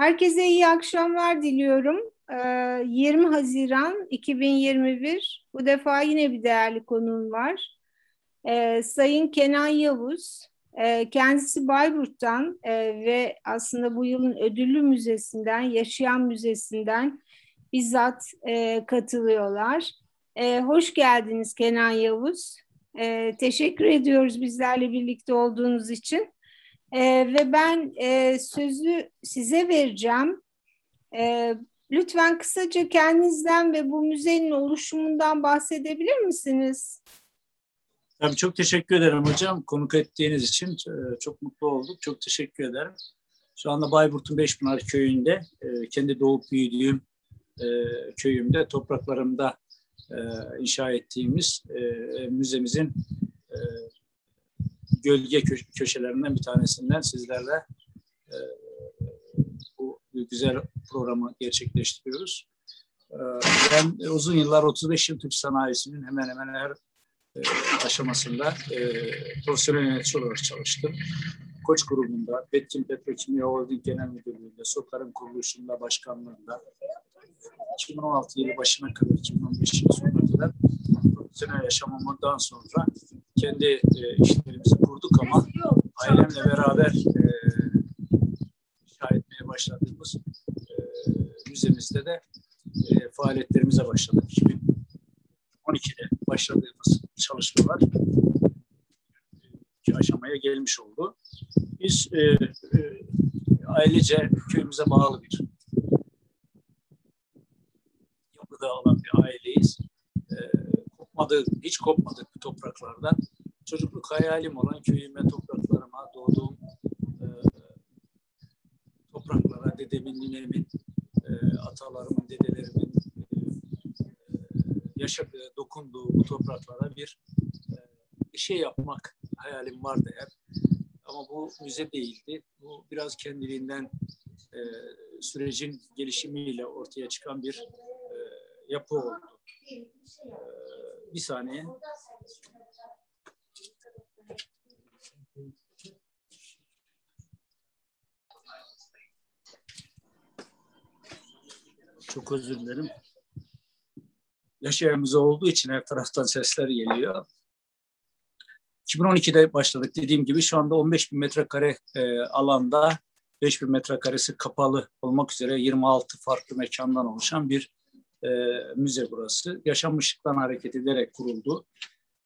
Herkese iyi akşamlar diliyorum. 20 ee, Haziran 2021. Bu defa yine bir değerli konuğum var. Ee, Sayın Kenan Yavuz. Ee, kendisi Bayburt'tan e, ve aslında bu yılın ödüllü müzesinden, Yaşayan Müzesi'nden bizzat e, katılıyorlar. Hoş geldiniz Kenan Yavuz. Teşekkür ediyoruz bizlerle birlikte olduğunuz için. E, ve ben e, sözü size vereceğim. E, lütfen kısaca kendinizden ve bu müzenin oluşumundan bahsedebilir misiniz? Tabii çok teşekkür ederim hocam. Konuk ettiğiniz için e, çok mutlu olduk. Çok teşekkür ederim. Şu anda Bayburt'un Beşpınar köyünde, e, kendi doğup büyüdüğüm e, köyümde, topraklarımda inşa ettiğimiz müzemizin gölge köşelerinden bir tanesinden sizlerle e, bu güzel programı gerçekleştiriyoruz. E, ben uzun yıllar 35 yıl Türk sanayisinin hemen hemen her e, aşamasında profesyonel yönetici olarak çalıştım. Koç grubunda, Betkin Petrokimya Holding Genel Müdürlüğü'nde, SOKAR'ın kuruluşunda, başkanlığında 2016 yılı başına kadar, 2015 yılı sonuna kadar profesyonel yaşamımdan sonra kendi e, işlerimizi kurduk ama ailemle beraber e, inşa etmeye başladığımız e, müzemizde de e, faaliyetlerimize başladık. 2012'de başladığımız çalışmalar iki aşamaya gelmiş oldu. Biz e, e, ailece köyümüze bağlı bir yapıda olan bir aileyiz. E, kopmadık, hiç kopmadık bu topraklardan çocukluk hayalim olan köyüme, topraklarıma, doğduğum e, topraklara, dedemin, ninemin, e, atalarımın, dedelerimin e, yaşadığı, dokunduğu bu topraklara bir e, şey yapmak hayalim vardı hep. Ama bu müze değildi. Bu biraz kendiliğinden e, sürecin gelişimiyle ortaya çıkan bir e, yapı oldu. E, bir saniye. Çok özür dilerim. Yaş olduğu için her taraftan sesler geliyor. 2012'de başladık dediğim gibi şu anda 15 bin metrekare e, alanda 5 bin metrekaresi kapalı olmak üzere 26 farklı mekandan oluşan bir e, müze burası. Yaşanmışlıktan hareket ederek kuruldu.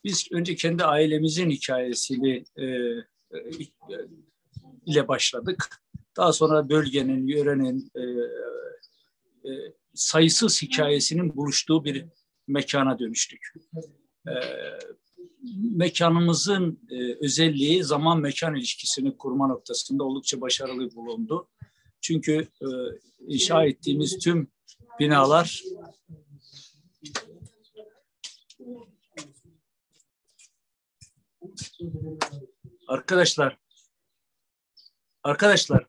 Biz önce kendi ailemizin hikayesini e, e, ile başladık. Daha sonra bölgenin, yörenin, e, e, sayısız hikayesinin buluştuğu bir mekana dönüştük. E, mekanımızın e, özelliği zaman mekan ilişkisini kurma noktasında oldukça başarılı bulundu. Çünkü e, inşa ettiğimiz tüm binalar. Arkadaşlar. Arkadaşlar.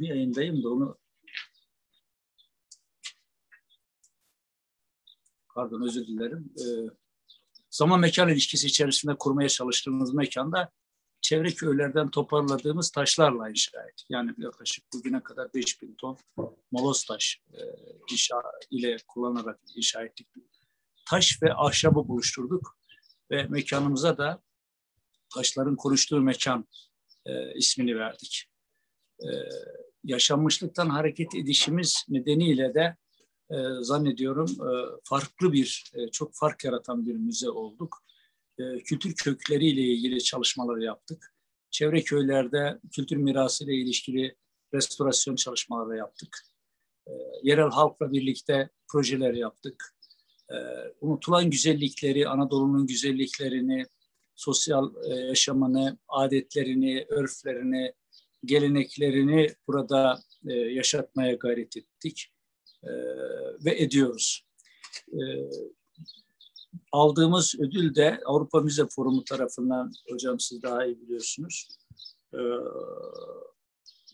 Bir yayındayım da onu pardon özür dilerim. Ee, zaman mekan ilişkisi içerisinde kurmaya çalıştığımız mekanda çevre köylerden toparladığımız taşlarla inşa ettik. Yani yaklaşık bugüne kadar 5000 ton moloz taş e, inşa ile kullanarak inşa ettik. Taş ve ahşabı buluşturduk ve mekanımıza da taşların konuştuğu mekan e, ismini verdik. E, yaşanmışlıktan hareket edişimiz nedeniyle de e, zannediyorum e, farklı bir, e, çok fark yaratan bir müze olduk. E, kültür kökleriyle ilgili çalışmaları yaptık. Çevre köylerde kültür mirası ile ilişkili restorasyon çalışmaları yaptık. E, yerel halkla birlikte projeler yaptık. E, unutulan güzellikleri, Anadolu'nun güzelliklerini, sosyal yaşamını, adetlerini, örflerini, geleneklerini burada yaşatmaya gayret ettik ve ediyoruz. Aldığımız ödül de Avrupa Müze Forumu tarafından, hocam siz daha iyi biliyorsunuz,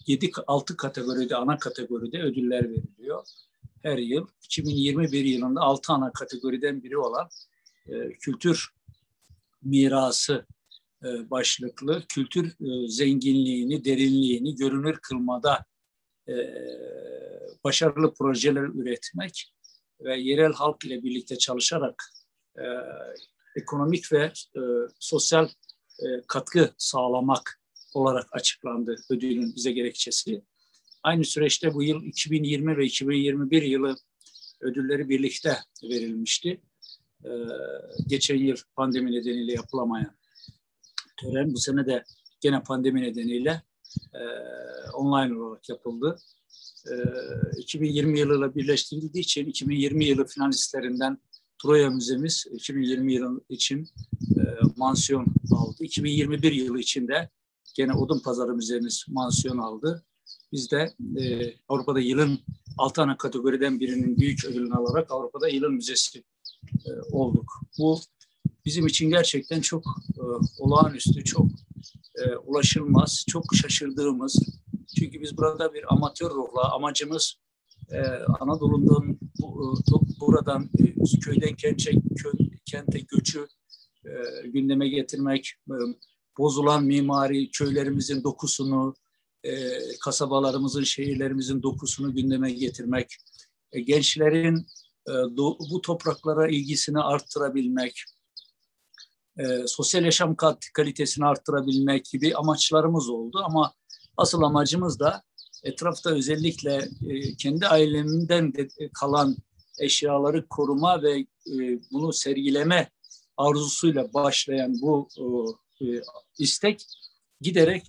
7 6 kategoride, ana kategoride ödüller veriliyor her yıl. 2021 yılında 6 ana kategoriden biri olan kültür mirası e, e, başlıklı kültür e, zenginliğini, derinliğini görünür kılmada e, başarılı projeler üretmek ve yerel halk ile birlikte çalışarak ekonomik ve sosyal katkı sağlamak olarak açıklandı ödülün bize gerekçesi. Aynı süreçte bu yıl 2020 ve 2021 yılı ödülleri birlikte verilmişti. geçen yıl pandemi nedeniyle yapılamayan tören bu sene de gene pandemi nedeniyle e, online olarak yapıldı. E, 2020 yılıyla birleştirildiği için 2020 yılı finalistlerinden Troya Müzemiz 2020 yılı için e, mansiyon aldı. 2021 yılı için de gene Odun Pazarı Müzemiz mansiyon aldı. Biz de e, Avrupa'da yılın altı ana kategoriden birinin büyük ödülünü alarak Avrupa'da yılın müzesi e, olduk. Bu bizim için gerçekten çok e, olağanüstü, çok e, ulaşılmaz, çok şaşırdığımız. Çünkü biz burada bir amatör ruhla amacımız e, Anadolu'dan bu, buradan e, köyden kente, köy, kente göçü e, gündeme getirmek, e, bozulan mimari köylerimizin dokusunu, e, kasabalarımızın, şehirlerimizin dokusunu gündeme getirmek, e, gençlerin e, do, bu topraklara ilgisini arttırabilmek, e, sosyal yaşam kalitesini arttırabilmek gibi amaçlarımız oldu. Ama asıl amacımız da etrafta özellikle e, kendi ailemden de kalan eşyaları koruma ve e, bunu sergileme arzusuyla başlayan bu e, istek giderek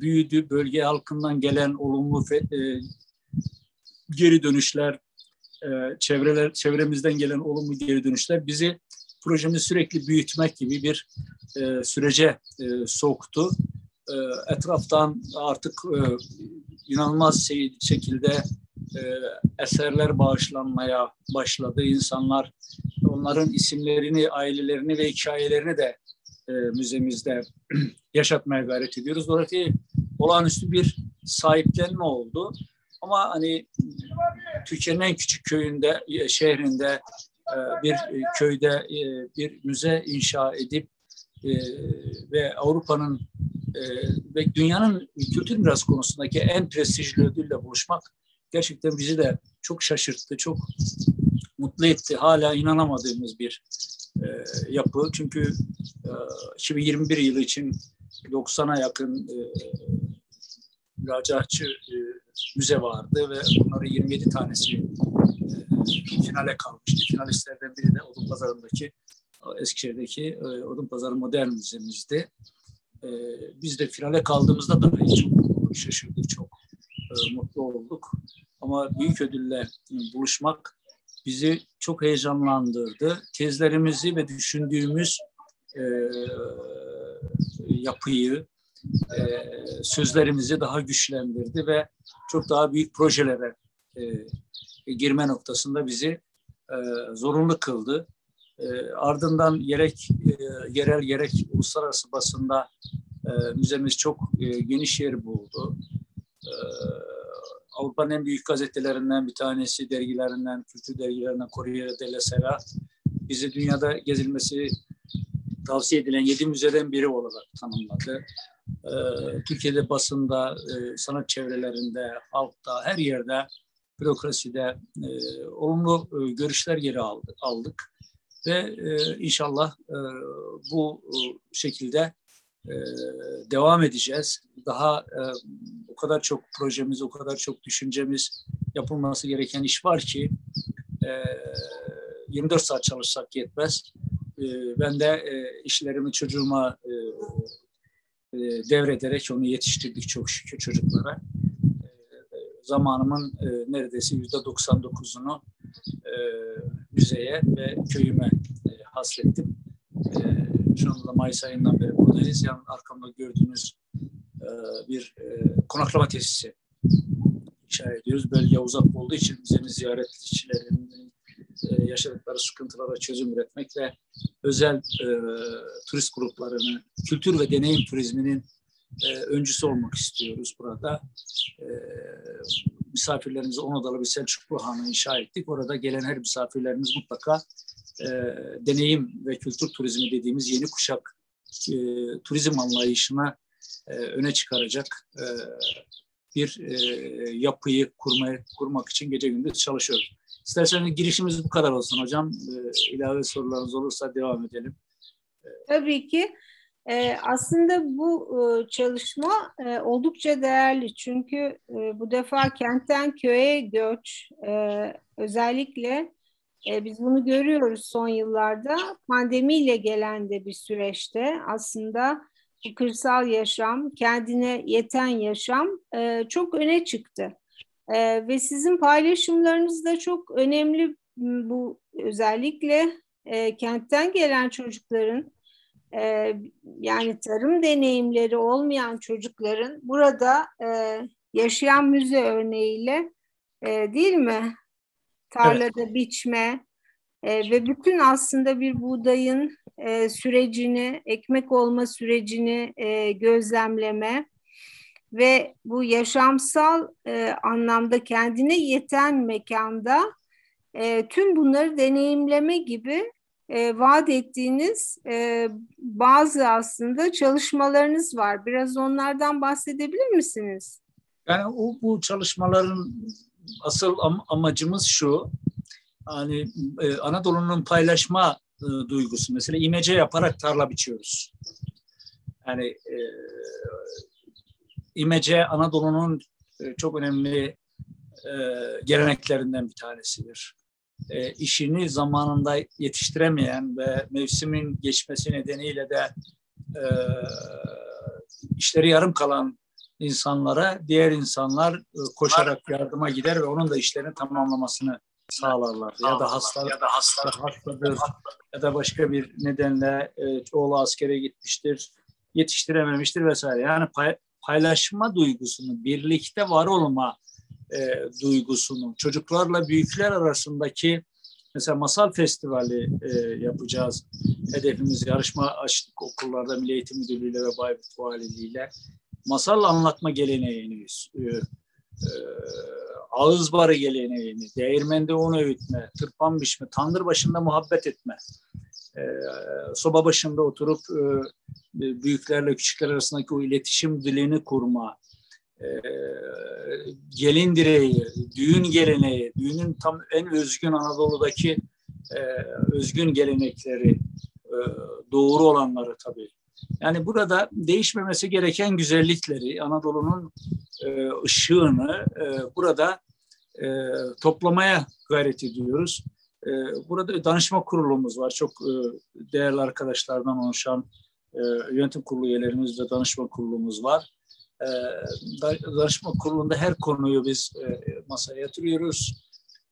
büyüdü. Bölge halkından gelen olumlu geri dönüşler, çevreler çevremizden gelen olumlu geri dönüşler bizi projemizi sürekli büyütmek gibi bir e, sürece e, soktu. E, etraftan artık e, inanılmaz şey, şekilde e, eserler bağışlanmaya başladı. İnsanlar onların isimlerini, ailelerini ve hikayelerini de müzemizde yaşatmaya gayret ediyoruz. Dolayısıyla olağanüstü bir sahiplenme oldu. Ama hani Türkiye'nin en küçük köyünde, şehrinde bir köyde bir müze inşa edip ve Avrupa'nın ve dünyanın kültür miras konusundaki en prestijli ödülle buluşmak gerçekten bizi de çok şaşırttı, çok mutlu etti. Hala inanamadığımız bir yapı. Çünkü 2021 yılı için 90'a yakın müracaatçı müze vardı ve bunların 27 tanesi finale kalmıştı. Finalistlerden biri de Odun Pazarı'ndaki Eskişehir'deki e, Odun Pazarı Modern Müzemizdi. E, biz de finale kaldığımızda da çok şaşırdık, çok e, mutlu olduk. Ama büyük ödülle buluşmak bizi çok heyecanlandırdı. Tezlerimizi ve düşündüğümüz yapıyı, sözlerimizi daha güçlendirdi ve çok daha büyük projelere girme noktasında bizi e, zorunlu kıldı. E, ardından gerek e, yerel gerek uluslararası basında e, müzemiz çok e, geniş yer buldu. E, Avrupa'nın en büyük gazetelerinden bir tanesi, dergilerinden, kültür dergilerinden Corriere della Sera bizi dünyada gezilmesi tavsiye edilen yedi müzeden biri olarak tanımladı. Ee, Türkiye'de basında, sanat çevrelerinde, halkta, her yerde bürokraside olumlu görüşler geri aldı, aldık ve e, inşallah e, bu e, şekilde e, devam edeceğiz. Daha e, o kadar çok projemiz, o kadar çok düşüncemiz, yapılması gereken iş var ki e, 24 saat çalışsak yetmez. E, ben de e, işlerimi çocuğuma e, e, devrederek onu yetiştirdik çok şükür çocuklara zamanımın e, neredeyse yüzde 99'unu e, müzeye ve köyüme e, hasrettim. E, şu anda Mayıs ayından beri buradayız. Yani arkamda gördüğünüz e, bir e, konaklama tesisi inşa ediyoruz. Bölge uzak olduğu için müzenin ziyaretçilerinin e, yaşadıkları sıkıntılara çözüm üretmek ve özel e, turist gruplarını, kültür ve deneyim turizminin e, öncüsü olmak istiyoruz burada. E, misafirlerimize on odalı bir Selçuklu Hanı inşa ettik. Orada gelen her misafirlerimiz mutlaka e, deneyim ve kültür turizmi dediğimiz yeni kuşak e, turizm anlayışına e, öne çıkaracak e, bir e, yapıyı kurmaya, kurmak için gece gündüz çalışıyoruz. İsterseniz girişimiz bu kadar olsun hocam. E, ilave sorularınız olursa devam edelim. Tabii ki. E, aslında bu e, çalışma e, oldukça değerli. Çünkü e, bu defa kentten köye göç e, özellikle e, biz bunu görüyoruz son yıllarda. Pandemiyle gelen de bir süreçte aslında bu kırsal yaşam, kendine yeten yaşam e, çok öne çıktı. E, ve sizin paylaşımlarınız da çok önemli. Bu özellikle e, kentten gelen çocukların e, yani tarım deneyimleri olmayan çocukların burada e, yaşayan müze örneğiyle e, değil mi? Tarlada evet. biçme e, ve bütün aslında bir buğdayın e, sürecini, ekmek olma sürecini e, gözlemleme ve bu yaşamsal e, anlamda kendine yeten mekanda e, tüm bunları deneyimleme gibi e, vaat ettiğiniz e, bazı aslında çalışmalarınız var. Biraz onlardan bahsedebilir misiniz? Yani o, bu çalışmaların asıl am amacımız şu, hani e, Anadolu'nun paylaşma e, duygusu. Mesela imece yaparak tarla biçiyoruz. Yani e, imece Anadolu'nun e, çok önemli e, geleneklerinden bir tanesidir. E, işini zamanında yetiştiremeyen ve mevsimin geçmesi nedeniyle de e, işleri yarım kalan insanlara diğer insanlar e, koşarak yardıma gider ve onun da işlerini tamamlamasını sağlarlar. Ya da hasta ya da hasta hastadır ya da başka bir nedenle e, oğlu askere gitmiştir, yetiştirememiştir vesaire. Yani pay, paylaşma duygusunu, birlikte var olma e, duygusunu, çocuklarla büyükler arasındaki mesela masal festivali e, yapacağız. Hedefimiz yarışma açtık okullarda Milli Eğitim Müdürlüğü ve Bayburt Valiliğiyle. Masal anlatma geleneğini, e, e, ağız barı geleneğini, değirmende un öğütme, tırpan biçme, tandır başında muhabbet etme, e, soba başında oturup e, büyüklerle küçükler arasındaki o iletişim dilini kurma, gelin direği, düğün geleneği, düğünün tam en özgün Anadolu'daki e, özgün gelenekleri, e, doğru olanları tabii. Yani burada değişmemesi gereken güzellikleri, Anadolu'nun e, ışığını burada toplamaya gayret ediyoruz. Burada danışma kurulumuz var. Çok değerli arkadaşlardan oluşan yönetim kurulu üyelerimiz ve danışma kurulumuz var. E, danışma kurulunda her konuyu biz e, masaya yatırıyoruz.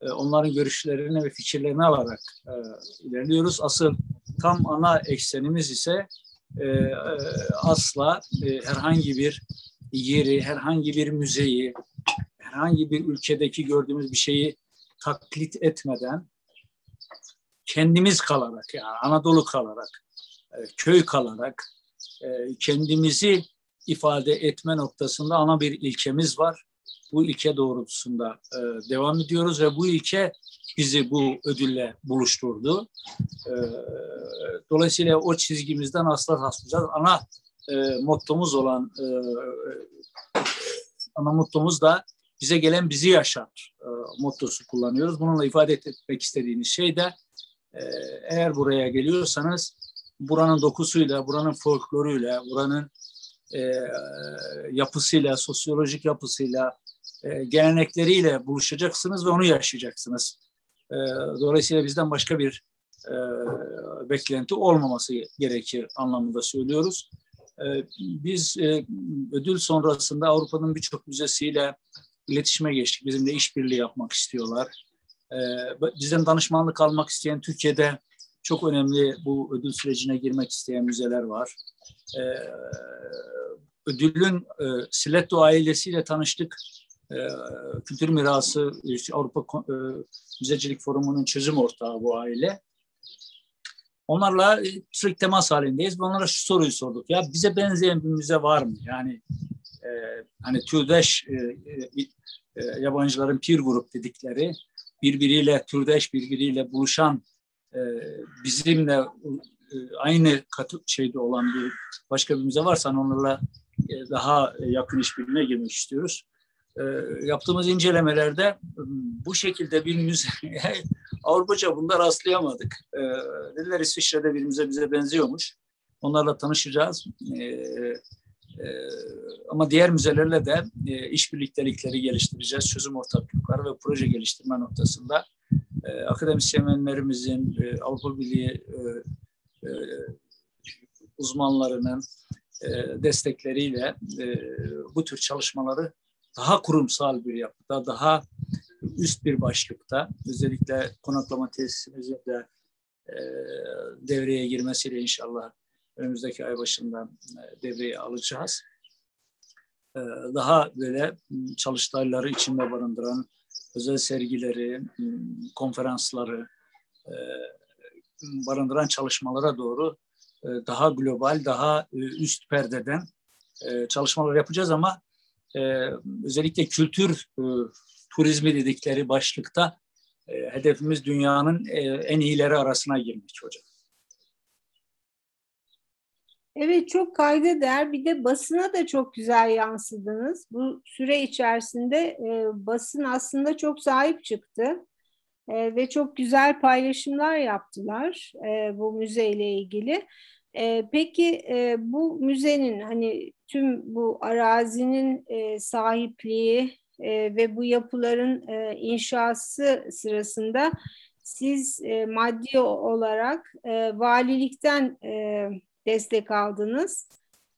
E, onların görüşlerini ve fikirlerini alarak e, ilerliyoruz. Asıl tam ana eksenimiz ise e, asla herhangi bir yeri, herhangi bir müzeyi, herhangi bir ülkedeki gördüğümüz bir şeyi taklit etmeden kendimiz kalarak yani Anadolu kalarak, köy kalarak kendimizi ifade etme noktasında ana bir ilkemiz var. Bu ilke doğrultusunda e, devam ediyoruz ve bu ilke bizi bu ödülle buluşturdu. Dolayısıyla o çizgimizden asla tasmayacağız. Ana mottomuz olan ana mottomuz da bize gelen bizi yaşar e, mottosu kullanıyoruz. Bununla ifade etmek istediğimiz şey de e, eğer buraya geliyorsanız buranın dokusuyla, buranın folkloruyla, buranın e, yapısıyla, sosyolojik yapısıyla, e, gelenekleriyle buluşacaksınız ve onu yaşayacaksınız. E, dolayısıyla bizden başka bir e, beklenti olmaması gerekir anlamında söylüyoruz. E, biz e, ödül sonrasında Avrupa'nın birçok müzesiyle iletişime geçtik. Bizimle işbirliği yapmak istiyorlar. Ee, bizden danışmanlık almak isteyen Türkiye'de çok önemli bu ödül sürecine girmek isteyen müzeler var. Ee, ödülün e, Siletto ailesiyle tanıştık. Ee, Kültür Mirası Avrupa e, Müzecilik Forumu'nun çözüm ortağı bu aile. Onlarla sürekli temas halindeyiz onlara şu soruyu sorduk. Ya bize benzeyen bir müze var mı? Yani e, hani türdeş e, e, e, yabancıların peer grup dedikleri birbiriyle türdeş birbiriyle buluşan e, bizimle aynı katı şeyde olan bir başka bir müze varsa onlarla e, daha yakın işbirliğine girmek istiyoruz. E, yaptığımız incelemelerde bu şekilde bir müze Avrupaca bunda rastlayamadık. E, dediler İsviçre'de bir müze bize benziyormuş. Onlarla tanışacağız. E, e, ama diğer müzelerle de e, işbirliktelikleri geliştireceğiz. Çözüm ortaklıkları ve proje geliştirme noktasında e, akademisyenlerimizin, e, Avrupa Birliği uzmanlarının destekleriyle bu tür çalışmaları daha kurumsal bir yapıda, daha üst bir başlıkta, özellikle konaklama tesisimizin de devreye girmesiyle inşallah önümüzdeki ay başından e, devreye alacağız. E, daha böyle çalıştayları içinde barındıran özel sergileri, konferansları e, barındıran çalışmalara doğru daha global, daha üst perdeden çalışmalar yapacağız ama özellikle kültür turizmi dedikleri başlıkta hedefimiz dünyanın en iyileri arasına girmek hocam. Evet çok kayda değer. Bir de basına da çok güzel yansıdınız. Bu süre içerisinde e, basın aslında çok sahip çıktı. E, ve çok güzel paylaşımlar yaptılar e, bu müzeyle ilgili. E, peki e, bu müzenin hani tüm bu arazinin e, sahipliği e, ve bu yapıların e, inşası sırasında siz e, maddi olarak e, valilikten e, destek aldınız.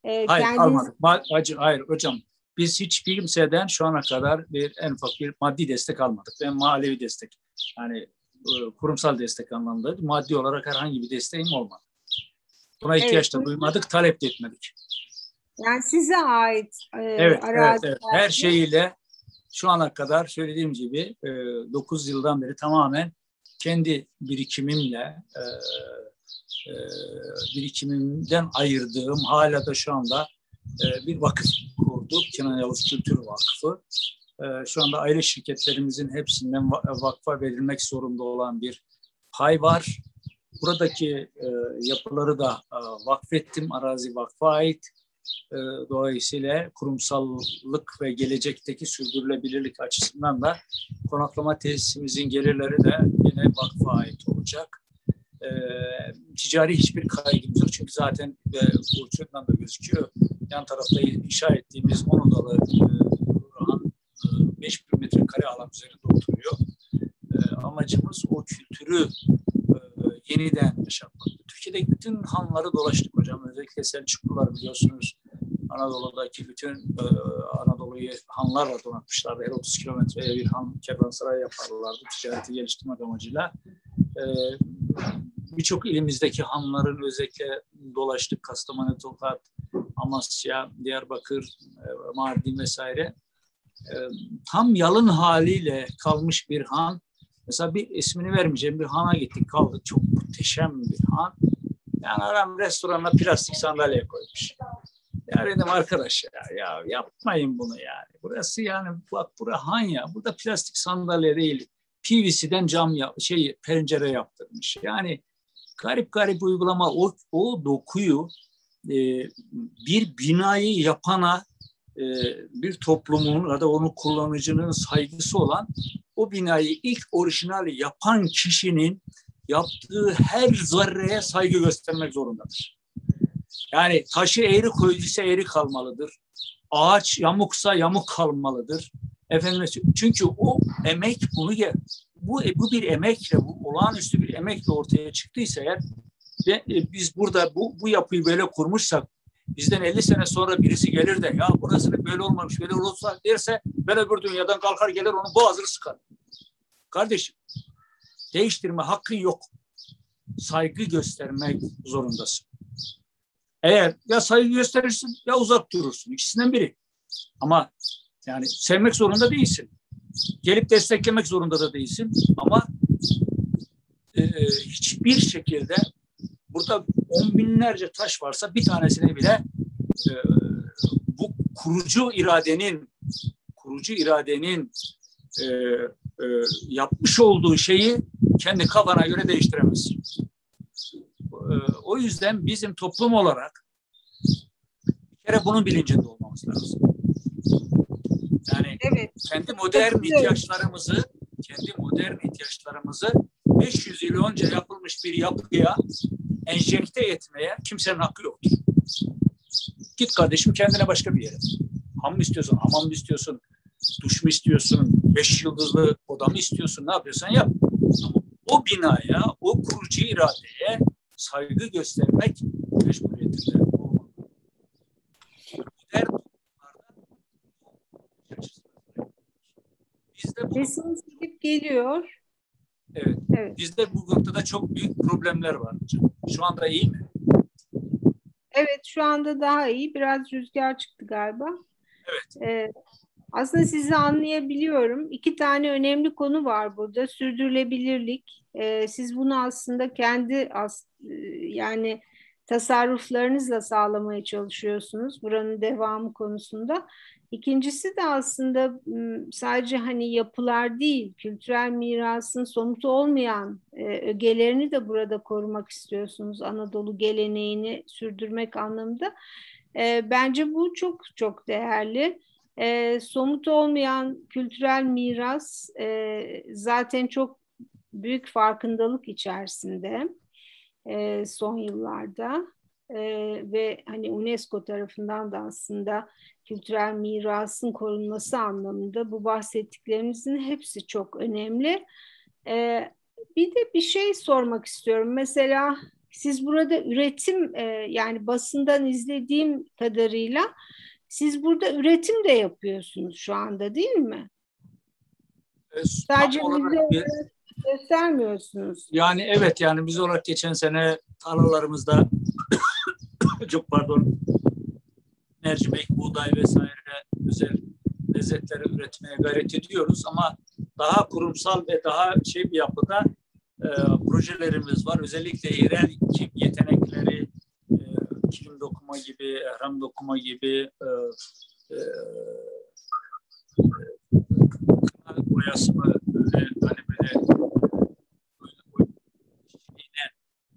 E, hayır kendiniz... almadık. Ma- hayır hocam biz hiç kimseden şu ana kadar bir en ufak bir maddi destek almadık. Ben manevi destek yani e, kurumsal destek anlamında maddi olarak herhangi bir desteğim olmadı. Buna ihtiyaç evet. da duymadık, talep de etmedik. Yani size ait e, evet, evet, evet. Her şeyiyle şu ana kadar söylediğim gibi e, 9 yıldan beri tamamen kendi birikimimle e, e, birikimimden ayırdığım hala da şu anda e, bir vakıf kurduk. Kenan Yavuz Kültür Vakfı. E, şu anda aile şirketlerimizin hepsinden vakfa verilmek zorunda olan bir pay var. Buradaki e, yapıları da vakfettim. Arazi vakfa ait. E, dolayısıyla kurumsallık ve gelecekteki sürdürülebilirlik açısından da konaklama tesisimizin gelirleri de yine vakfa ait olacak e, ticari hiçbir kaygımız yok. Çünkü zaten e, bu uçurdan da gözüküyor. Yan tarafta inşa ettiğimiz 10 odalı e, e, 5000 metrekare alan üzerinde oturuyor. E, amacımız o kültürü e, yeniden yaşatmak. Türkiye'de bütün hanları dolaştık hocam. Özellikle Selçuklular biliyorsunuz. Anadolu'daki bütün e, Anadolu'yu hanlarla donatmışlardı. Her 30 kilometreye bir han kervansaray yaparlardı ticareti geliştirmek amacıyla. E, birçok ilimizdeki hanların özellikle dolaştık. Kastamonu, Tokat, Amasya, Diyarbakır, e, Mardin vesaire. E, tam yalın haliyle kalmış bir han. Mesela bir ismini vermeyeceğim bir hana gittik kaldık. Çok muhteşem bir han. Yani adam restorana plastik sandalye koymuş. Ya dedim arkadaş ya, ya yapmayın bunu yani. Burası yani bak bura han ya. Burada plastik sandalye değil. PVC'den cam ya, şey pencere yaptırmış. Yani garip garip uygulama o, o dokuyu e, bir binayı yapana e, bir toplumun ya da onun kullanıcının saygısı olan o binayı ilk orijinali yapan kişinin yaptığı her zerreye saygı göstermek zorundadır. Yani taşı eğri koyduysa eğri kalmalıdır. Ağaç yamuksa yamuk kalmalıdır. Efendim çünkü o emek bunu bu, bu bir emekle, bu olağanüstü bir emekle ortaya çıktıysa eğer ve e, biz burada bu, bu yapıyı böyle kurmuşsak bizden 50 sene sonra birisi gelir de ya burası böyle olmamış böyle olursa derse ben öbür dünyadan kalkar gelir onun boğazını sıkar. Kardeşim değiştirme hakkın yok. Saygı göstermek zorundasın. Eğer ya saygı gösterirsin ya uzak durursun. İkisinden biri. Ama yani sevmek zorunda değilsin. Gelip desteklemek zorunda da değilsin. Ama e, hiçbir şekilde burada on binlerce taş varsa bir tanesine bile e, bu kurucu iradenin kurucu iradenin e, e, yapmış olduğu şeyi kendi kafana göre değiştiremezsin. o yüzden bizim toplum olarak bir kere bunun bilincinde olmamız lazım. Yani evet. kendi modern ihtiyaçlarımızı kendi modern ihtiyaçlarımızı 500 yıl önce yapılmış bir yapıya enjekte etmeye kimsenin hakkı yoktur. Git kardeşim kendine başka bir yere. Ham mı istiyorsun, hamam mı istiyorsun, duş mu istiyorsun, beş yıldızlı oda mı istiyorsun, ne yapıyorsan yap. Ama o binaya, o kurucu iradeye saygı göstermek mecburiyetinde olmalı. Modern Bizde bu... Sesiniz gidip geliyor. Evet. evet. Bizde bu noktada çok büyük problemler var hocam. Şu anda iyi mi? Evet şu anda daha iyi. Biraz rüzgar çıktı galiba. Evet. Ee, aslında sizi anlayabiliyorum. İki tane önemli konu var burada. Sürdürülebilirlik. Ee, siz bunu aslında kendi as yani tasarruflarınızla sağlamaya çalışıyorsunuz buranın devamı konusunda. İkincisi de aslında sadece hani yapılar değil, kültürel mirasın somut olmayan e, ögelerini de burada korumak istiyorsunuz. Anadolu geleneğini sürdürmek anlamında. E, bence bu çok çok değerli. E, somut olmayan kültürel miras zaten çok büyük farkındalık içerisinde son yıllarda ve hani UNESCO tarafından da aslında kültürel mirasın korunması anlamında bu bahsettiklerimizin hepsi çok önemli. Ee, bir de bir şey sormak istiyorum. Mesela siz burada üretim e, yani basından izlediğim kadarıyla siz burada üretim de yapıyorsunuz şu anda değil mi? Evet, Sadece bize göstermiyorsunuz. Yani evet yani biz olarak geçen sene tarlalarımızda çok pardon mercimek, buğday vesaire özel lezzetleri üretmeye gayret ediyoruz ama daha kurumsal ve daha şey bir yapıda e, projelerimiz var. Özellikle yerel yetenekleri e, kilim dokuma gibi, ehram dokuma gibi e, e, kına boyası mı böyle hani böyle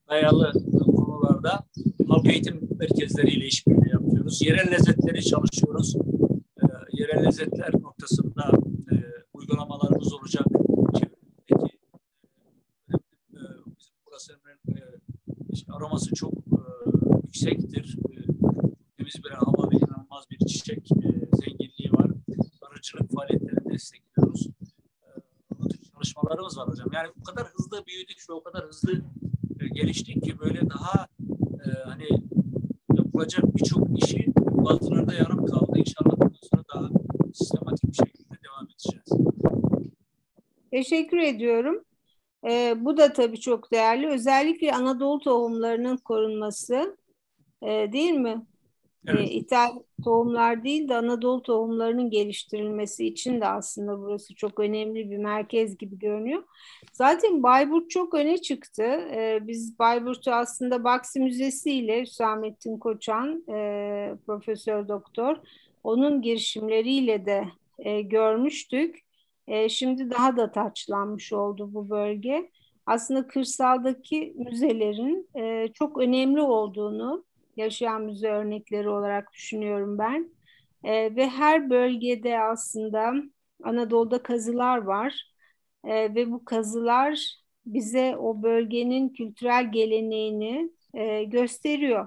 dayalı konularda halk eğitim merkezleriyle işbirliği yapıyoruz. Yerel lezzetleri çalışıyoruz. E, yerel lezzetler noktasında e, uygulamalarımız olacak. Çevredeki e, bizim burasının e, işte aroması çok e, yüksektir. E, temiz bir hava ve inanılmaz bir çiçek e, zenginliği var. Arıcılık faaliyetlerini destekliyoruz. E, çalışmalarımız var hocam. Yani o kadar hızlı büyüdük ve o kadar hızlı e, geliştik ki böyle daha e, hani yapılacak birçok işi da yarım kaldı. İnşallah bundan sonra daha sistematik bir şekilde devam edeceğiz. Teşekkür ediyorum. Ee, bu da tabii çok değerli. Özellikle Anadolu tohumlarının korunması e, değil mi? Evet. E, İthal tohumlar değil de Anadolu tohumlarının geliştirilmesi için de aslında burası çok önemli bir merkez gibi görünüyor. Zaten Bayburt çok öne çıktı. E, biz Bayburt'u aslında Baksi Müzesi ile Hüsamettin Koçan, e, Profesör Doktor, onun girişimleriyle de e, görmüştük. E, şimdi daha da taçlanmış oldu bu bölge. Aslında kırsaldaki müzelerin e, çok önemli olduğunu yaşayan müze örnekleri olarak düşünüyorum ben. E, ve her bölgede aslında Anadolu'da kazılar var e, ve bu kazılar bize o bölgenin kültürel geleneğini e, gösteriyor.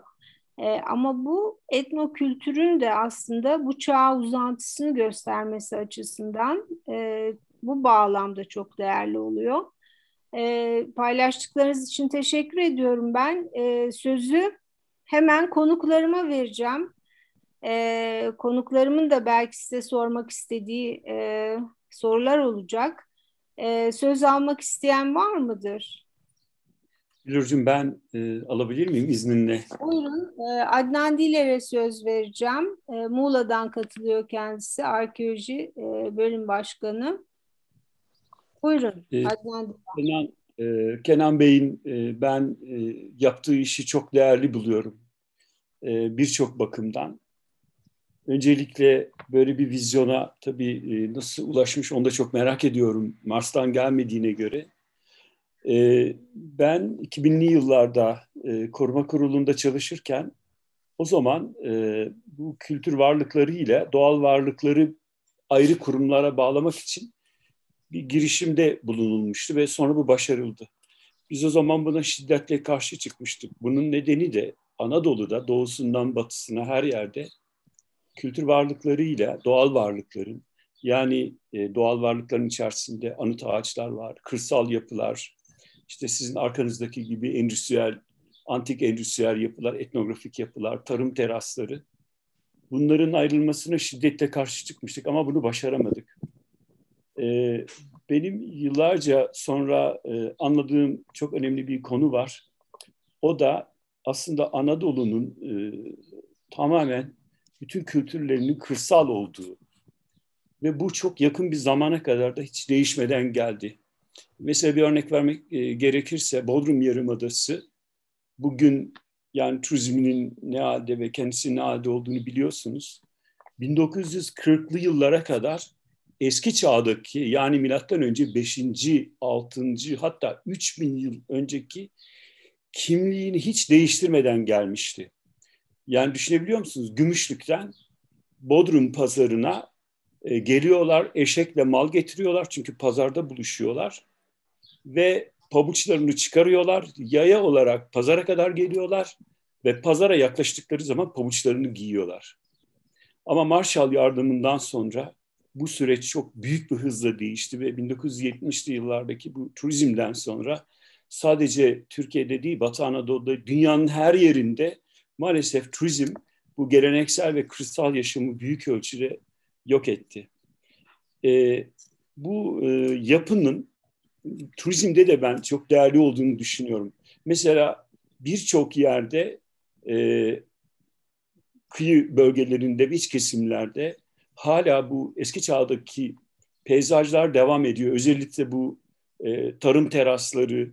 E, ama bu etnokültürün de aslında bu çağ uzantısını göstermesi açısından e, bu bağlamda çok değerli oluyor. E, paylaştıklarınız için teşekkür ediyorum ben. E, sözü Hemen konuklarıma vereceğim. E, konuklarımın da belki size sormak istediği e, sorular olacak. E, söz almak isteyen var mıdır? Gülürcüğüm ben e, alabilir miyim izninle? Buyurun. E, Adnan Diler'e söz vereceğim. E, Muğla'dan katılıyor kendisi. Arkeoloji e, Bölüm Başkanı. Buyurun e, Adnan Diler. Kenan Bey'in e, ben e, yaptığı işi çok değerli buluyorum e, birçok bakımdan. Öncelikle böyle bir vizyona tabii nasıl ulaşmış onu da çok merak ediyorum Mars'tan gelmediğine göre. Ben 2000'li yıllarda koruma kurulunda çalışırken o zaman bu kültür varlıkları ile doğal varlıkları ayrı kurumlara bağlamak için bir girişimde bulunulmuştu ve sonra bu başarıldı. Biz o zaman buna şiddetle karşı çıkmıştık. Bunun nedeni de Anadolu'da doğusundan batısına her yerde kültür varlıklarıyla doğal varlıkların yani e, doğal varlıkların içerisinde anıt ağaçlar var, kırsal yapılar, işte sizin arkanızdaki gibi endüstriyel, antik endüstriyel yapılar, etnografik yapılar, tarım terasları. Bunların ayrılmasına şiddetle karşı çıkmıştık ama bunu başaramadık. Ee, benim yıllarca sonra e, anladığım çok önemli bir konu var. O da aslında Anadolu'nun e, tamamen bütün kültürlerinin kırsal olduğu ve bu çok yakın bir zamana kadar da hiç değişmeden geldi. Mesela bir örnek vermek e, gerekirse Bodrum Yarımadası bugün yani turizminin ne halde ve kendisinin ne halde olduğunu biliyorsunuz. 1940'lı yıllara kadar eski çağdaki yani milattan önce 5. 6. hatta 3000 yıl önceki kimliğini hiç değiştirmeden gelmişti. Yani düşünebiliyor musunuz? Gümüşlük'ten Bodrum pazarına e, geliyorlar, eşekle mal getiriyorlar çünkü pazarda buluşuyorlar ve pabuçlarını çıkarıyorlar, yaya olarak pazara kadar geliyorlar ve pazara yaklaştıkları zaman pabuçlarını giyiyorlar. Ama Marshall yardımından sonra bu süreç çok büyük bir hızla değişti ve 1970'li yıllardaki bu turizmden sonra sadece Türkiye'de değil Batı Anadolu'da dünyanın her yerinde maalesef turizm bu geleneksel ve kristal yaşamı büyük ölçüde yok etti. E, bu e, yapının turizmde de ben çok değerli olduğunu düşünüyorum. Mesela birçok yerde e, kıyı bölgelerinde iç kesimlerde hala bu eski çağdaki peyzajlar devam ediyor. Özellikle bu e, tarım terasları,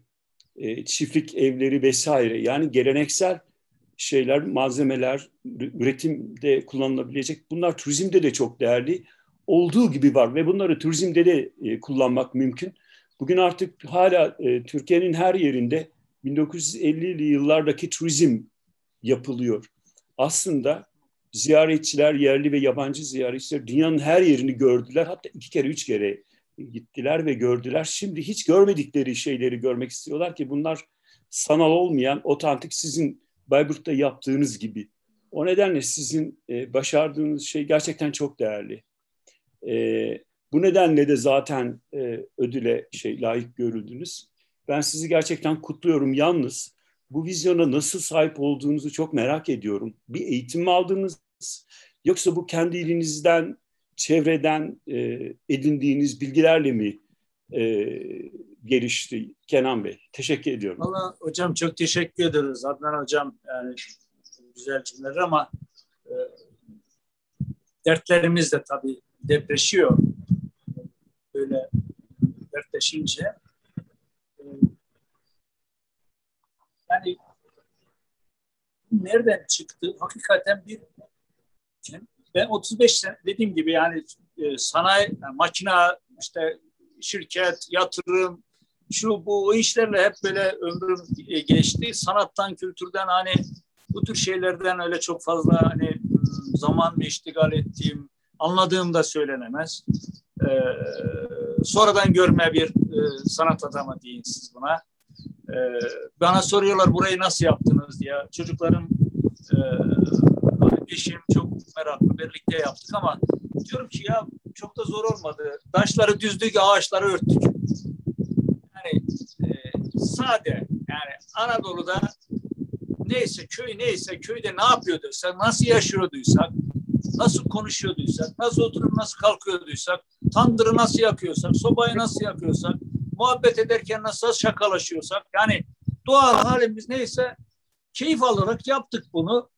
e, çiftlik evleri vesaire. Yani geleneksel şeyler, malzemeler, üretimde kullanılabilecek. Bunlar turizmde de çok değerli. Olduğu gibi var ve bunları turizmde de e, kullanmak mümkün. Bugün artık hala e, Türkiye'nin her yerinde 1950'li yıllardaki turizm yapılıyor. Aslında ziyaretçiler, yerli ve yabancı ziyaretçiler dünyanın her yerini gördüler. Hatta iki kere, üç kere gittiler ve gördüler. Şimdi hiç görmedikleri şeyleri görmek istiyorlar ki bunlar sanal olmayan, otantik sizin Bayburt'ta yaptığınız gibi. O nedenle sizin e, başardığınız şey gerçekten çok değerli. E, bu nedenle de zaten e, ödüle şey layık görüldünüz. Ben sizi gerçekten kutluyorum. Yalnız bu vizyona nasıl sahip olduğunuzu çok merak ediyorum. Bir eğitim mi aldınız? Yoksa bu kendi elinizden, çevreden e, edindiğiniz bilgilerle mi e, gelişti Kenan Bey? Teşekkür ediyorum. Valla hocam çok teşekkür ederiz. Adnan hocam yani güzel cümleler ama e, dertlerimiz de tabii depreşiyor. Böyle dertleşince e, yani nereden çıktı? Hakikaten bir ben 35 sene dediğim gibi yani e, sanayi, yani makina, işte şirket, yatırım, şu bu işlerle hep böyle ömrüm e, geçti. Sanattan, kültürden hani bu tür şeylerden öyle çok fazla hani zaman iştigal ettiğim, anladığım da söylenemez. Ee, sonradan görme bir e, sanat adamı deyin siz buna. Ee, bana soruyorlar burayı nasıl yaptınız diye. Çocuklarım e, eşim çok meraklı birlikte yaptık ama diyorum ki ya çok da zor olmadı. Taşları düzdük, ağaçları örttük. Yani e, sade yani Anadolu'da neyse köy neyse köyde ne yapıyorduysak, nasıl yaşıyorduysak, nasıl konuşuyorduysak, nasıl oturup nasıl kalkıyorduysak, tandırı nasıl yakıyorsak, sobayı nasıl yakıyorsak, muhabbet ederken nasıl şakalaşıyorsak yani doğal halimiz neyse keyif alarak yaptık bunu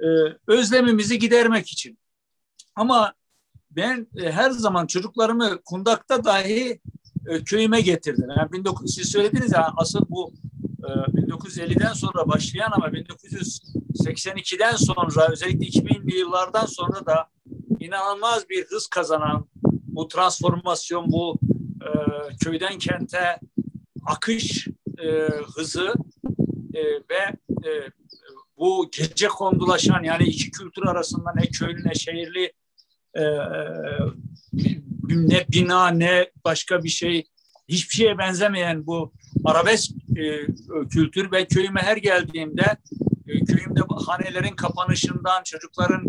e, özlemimizi gidermek için. Ama ben e, her zaman çocuklarımı kundakta dahi e, köyüme getirdim. Yani 19, siz söylediniz ya asıl bu e, 1950'den sonra başlayan ama 1982'den sonra özellikle 2000'li yıllardan sonra da inanılmaz bir hız kazanan bu transformasyon, bu e, köyden kente akış e, hızı e, ve e, bu gece kondulaşan yani iki kültür arasında ne köylü ne şehirli e, ne bina ne başka bir şey hiçbir şeye benzemeyen bu arabesk e, kültür ve köyüme her geldiğimde e, köyümde hanelerin kapanışından çocukların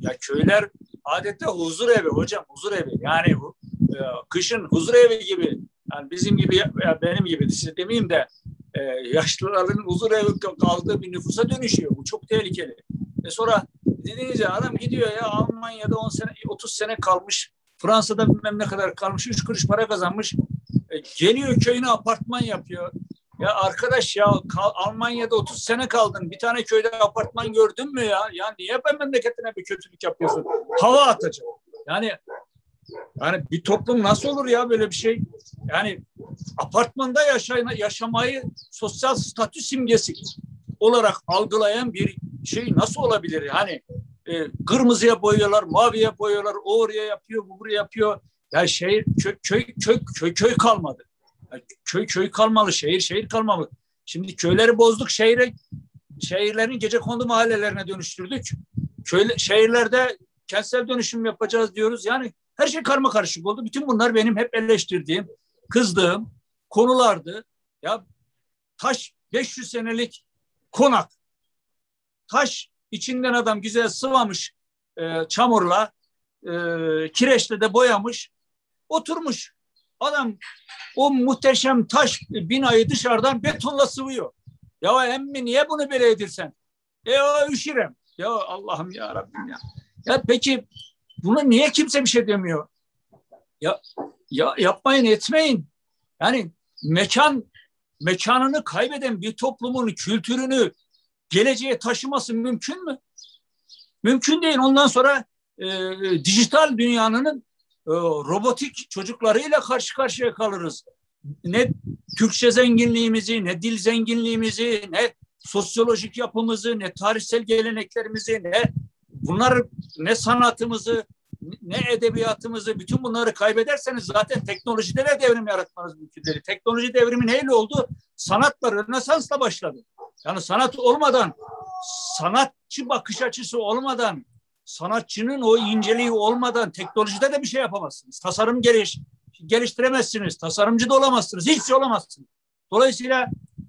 ya köyler adette huzur evi hocam huzur evi. Yani e, kışın huzur evi gibi yani bizim gibi ya benim gibi size demeyeyim de e, yaşlıların huzur evi kaldığı bir nüfusa dönüşüyor. Bu çok tehlikeli. E sonra dediğiniz ya adam gidiyor ya Almanya'da 10 sene 30 sene kalmış Fransa'da bilmem ne kadar kalmış, üç kuruş para kazanmış. E, geliyor köyüne apartman yapıyor. Ya arkadaş ya kal, Almanya'da 30 sene kaldın. Bir tane köyde apartman gördün mü ya? Ya niye ben memleketine bir kötülük yapıyorsun? Hava atacak. Yani yani bir toplum nasıl olur ya böyle bir şey? Yani apartmanda yaşayma, yaşamayı sosyal statü simgesi olarak algılayan bir şey nasıl olabilir? Yani e, kırmızıya boyuyorlar, maviye boyuyorlar, o oraya yapıyor, bu buraya yapıyor. Ya şehir köy köy köy köy, köy kalmadı. Yani köy köy kalmalı, şehir şehir kalmalı. Şimdi köyleri bozduk, şehire şehirlerin gece kondu mahallelerine dönüştürdük. Köy, şehirlerde kentsel dönüşüm yapacağız diyoruz. Yani her şey karma karışık oldu. Bütün bunlar benim hep eleştirdiğim, kızdığım konulardı. Ya taş 500 senelik konak. Taş içinden adam güzel sıvamış e, çamurla, e, kireçle de boyamış, oturmuş. Adam o muhteşem taş binayı dışarıdan betonla sıvıyor. Ya emmi niye bunu böyle edirsen? E o üşürem. Ya Allah'ım ya Rabbim ya. Ya peki bunu niye kimse bir şey demiyor? Ya ya yapmayın etmeyin. Yani mekan mekanını kaybeden bir toplumun kültürünü geleceğe taşıması mümkün mü? Mümkün değil. Ondan sonra e, dijital dünyanın e, robotik çocuklarıyla karşı karşıya kalırız. Ne Türkçe zenginliğimizi, ne dil zenginliğimizi, ne sosyolojik yapımızı, ne tarihsel geleneklerimizi, ne bunlar ne sanatımızı, ne edebiyatımızı, bütün bunları kaybederseniz zaten teknolojide de devrim yaratmanız mümkün değil. Teknoloji devrimi neyle oldu? Sanatla, Rönesans'la başladı. Yani sanat olmadan, sanatçı bakış açısı olmadan, sanatçının o inceliği olmadan teknolojide de bir şey yapamazsınız. Tasarım geliş, geliştiremezsiniz. Tasarımcı da olamazsınız. Hiçbir şey olamazsınız. Dolayısıyla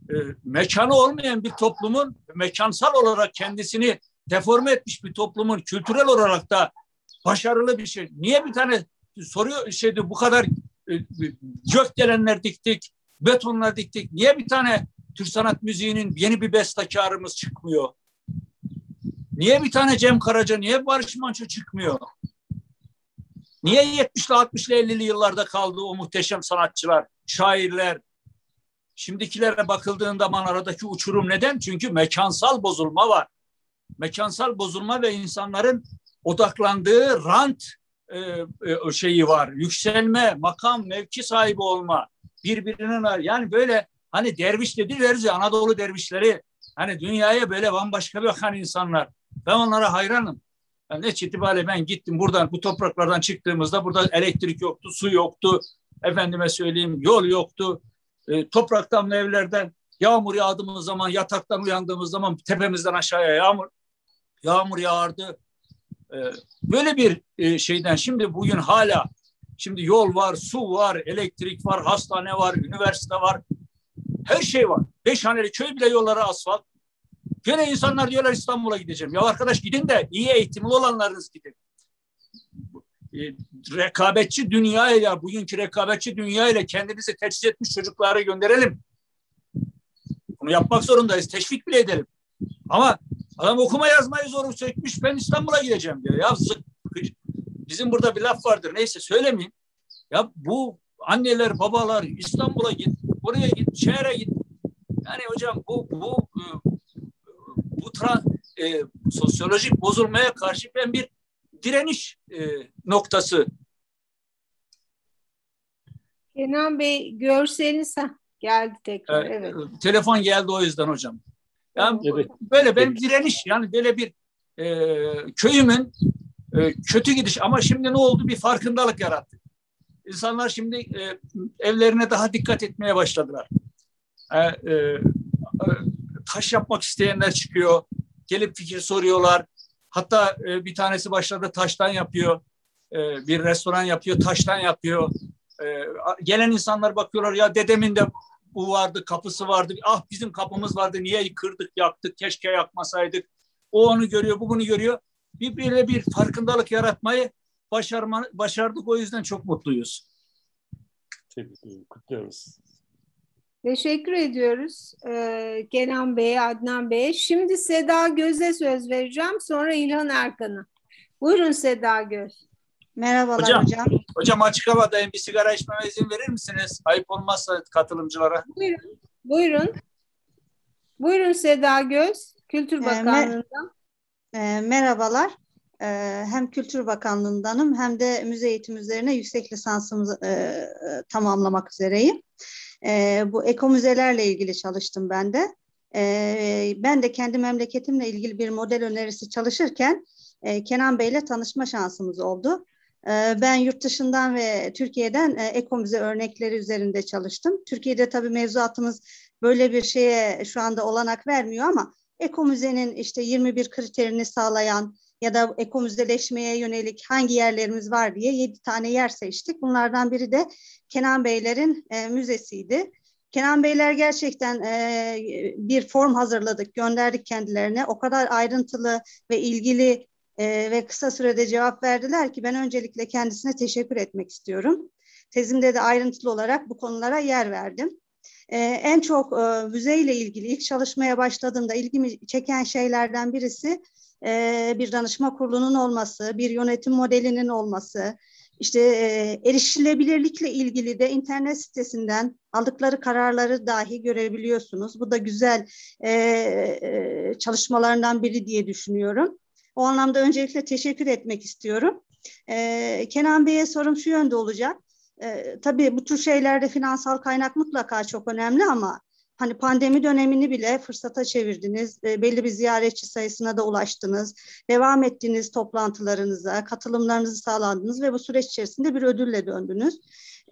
e, mekanı olmayan bir toplumun mekansal olarak kendisini deforme etmiş bir toplumun kültürel olarak da başarılı bir şey. Niye bir tane soruyor şeydi bu kadar e, gökdelenler diktik, betonlar diktik. Niye bir tane Türk sanat müziğinin yeni bir bestekarımız çıkmıyor? Niye bir tane Cem Karaca, niye Barış Manço çıkmıyor? Niye 70'li 60'lı 50'li yıllarda kaldı o muhteşem sanatçılar, şairler? Şimdikilere bakıldığında zaman aradaki uçurum neden? Çünkü mekansal bozulma var. Mekansal bozulma ve insanların odaklandığı rant e, e, şeyi var. Yükselme, makam, mevki sahibi olma. Birbirinin yani böyle hani derviş dediler ya Anadolu dervişleri hani dünyaya böyle bambaşka bakan insanlar. Ben onlara hayranım. Yani ne itibariyle ben gittim buradan bu topraklardan çıktığımızda burada elektrik yoktu, su yoktu. Efendime söyleyeyim yol yoktu. E, topraktan evlerden yağmur yağdığımız zaman yataktan uyandığımız zaman tepemizden aşağıya yağmur yağmur yağardı. E, böyle bir e, şeyden şimdi bugün hala şimdi yol var, su var, elektrik var, hastane var, üniversite var. Her şey var. Beş haneli köy bile yolları asfalt. Gene insanlar diyorlar İstanbul'a gideceğim. Ya arkadaş gidin de iyi eğitimli olanlarınız gidin. E, rekabetçi dünya ile bugünkü rekabetçi dünya ile kendimizi teçhiz etmiş çocukları gönderelim. Bunu yapmak zorundayız. Teşvik bile edelim. Ama adam okuma yazmayı zoru çekmiş. Ben İstanbul'a gideceğim diyor. Ya bizim burada bir laf vardır. Neyse söylemeyeyim. Ya bu anneler, babalar İstanbul'a git, buraya git, şehre git. Yani hocam bu bu e, bu tra, e, sosyolojik bozulmaya karşı ben bir direniş e, noktası. Kenan Bey görseliniz geldi tekrar. E, evet. Telefon geldi o yüzden hocam. Yani evet. böyle benim direniş yani böyle bir e, köyümün e, kötü gidiş ama şimdi ne oldu bir farkındalık yarattı. İnsanlar şimdi e, evlerine daha dikkat etmeye başladılar. E, e, e, taş yapmak isteyenler çıkıyor. Gelip fikir soruyorlar. Hatta e, bir tanesi başladı taştan yapıyor. E, bir restoran yapıyor, taştan yapıyor. E, gelen insanlar bakıyorlar ya dedemin de bu vardı, kapısı vardı. Ah bizim kapımız vardı, niye kırdık, yaktık, keşke yakmasaydık. O onu görüyor, bu bunu görüyor. Bir böyle bir farkındalık yaratmayı başarma, başardık. O yüzden çok mutluyuz. Tebrik kutluyoruz. Teşekkür ediyoruz ee, Kenan Bey'e, Adnan Bey'e. Şimdi Seda Göz'e söz vereceğim. Sonra İlhan Erkan'a. Buyurun Seda Göz. Merhabalar hocam. Hocam, hocam açık havadayım. Bir sigara içmeme izin verir misiniz? Ayıp olmazsa katılımcılara. Buyurun. Buyurun. Buyurun Seda Göz, Kültür Bakanlığı'ndan. E, e, merhabalar. E, hem Kültür Bakanlığı'ndanım hem de müze eğitim üzerine yüksek lisansımı e, tamamlamak üzereyim. E, bu eko müzelerle ilgili çalıştım ben de. E, ben de kendi memleketimle ilgili bir model önerisi çalışırken e, Kenan Bey'le tanışma şansımız oldu. Ee, ben yurt dışından ve Türkiye'den e, ekomize örnekleri üzerinde çalıştım. Türkiye'de tabii mevzuatımız böyle bir şeye şu anda olanak vermiyor ama ekomüzenin işte 21 kriterini sağlayan ya da ekomüzeleşmeye yönelik hangi yerlerimiz var diye 7 tane yer seçtik. Bunlardan biri de Kenan Beylerin e, müzesiydi. Kenan Beyler gerçekten e, bir form hazırladık, gönderdik kendilerine. O kadar ayrıntılı ve ilgili e, ve kısa sürede cevap verdiler ki ben öncelikle kendisine teşekkür etmek istiyorum. Tezimde de ayrıntılı olarak bu konulara yer verdim. E, en çok e, müzeyle ilgili ilk çalışmaya başladığımda ilgimi çeken şeylerden birisi e, bir danışma kurulunun olması, bir yönetim modelinin olması, işte e, erişilebilirlikle ilgili de internet sitesinden aldıkları kararları dahi görebiliyorsunuz. Bu da güzel e, e, çalışmalarından biri diye düşünüyorum. O anlamda öncelikle teşekkür etmek istiyorum. Ee, Kenan Bey'e sorum şu yönde olacak. Ee, tabii bu tür şeylerde finansal kaynak mutlaka çok önemli ama hani pandemi dönemini bile fırsata çevirdiniz. E, belli bir ziyaretçi sayısına da ulaştınız. Devam ettiğiniz toplantılarınıza, katılımlarınızı sağlandınız ve bu süreç içerisinde bir ödülle döndünüz.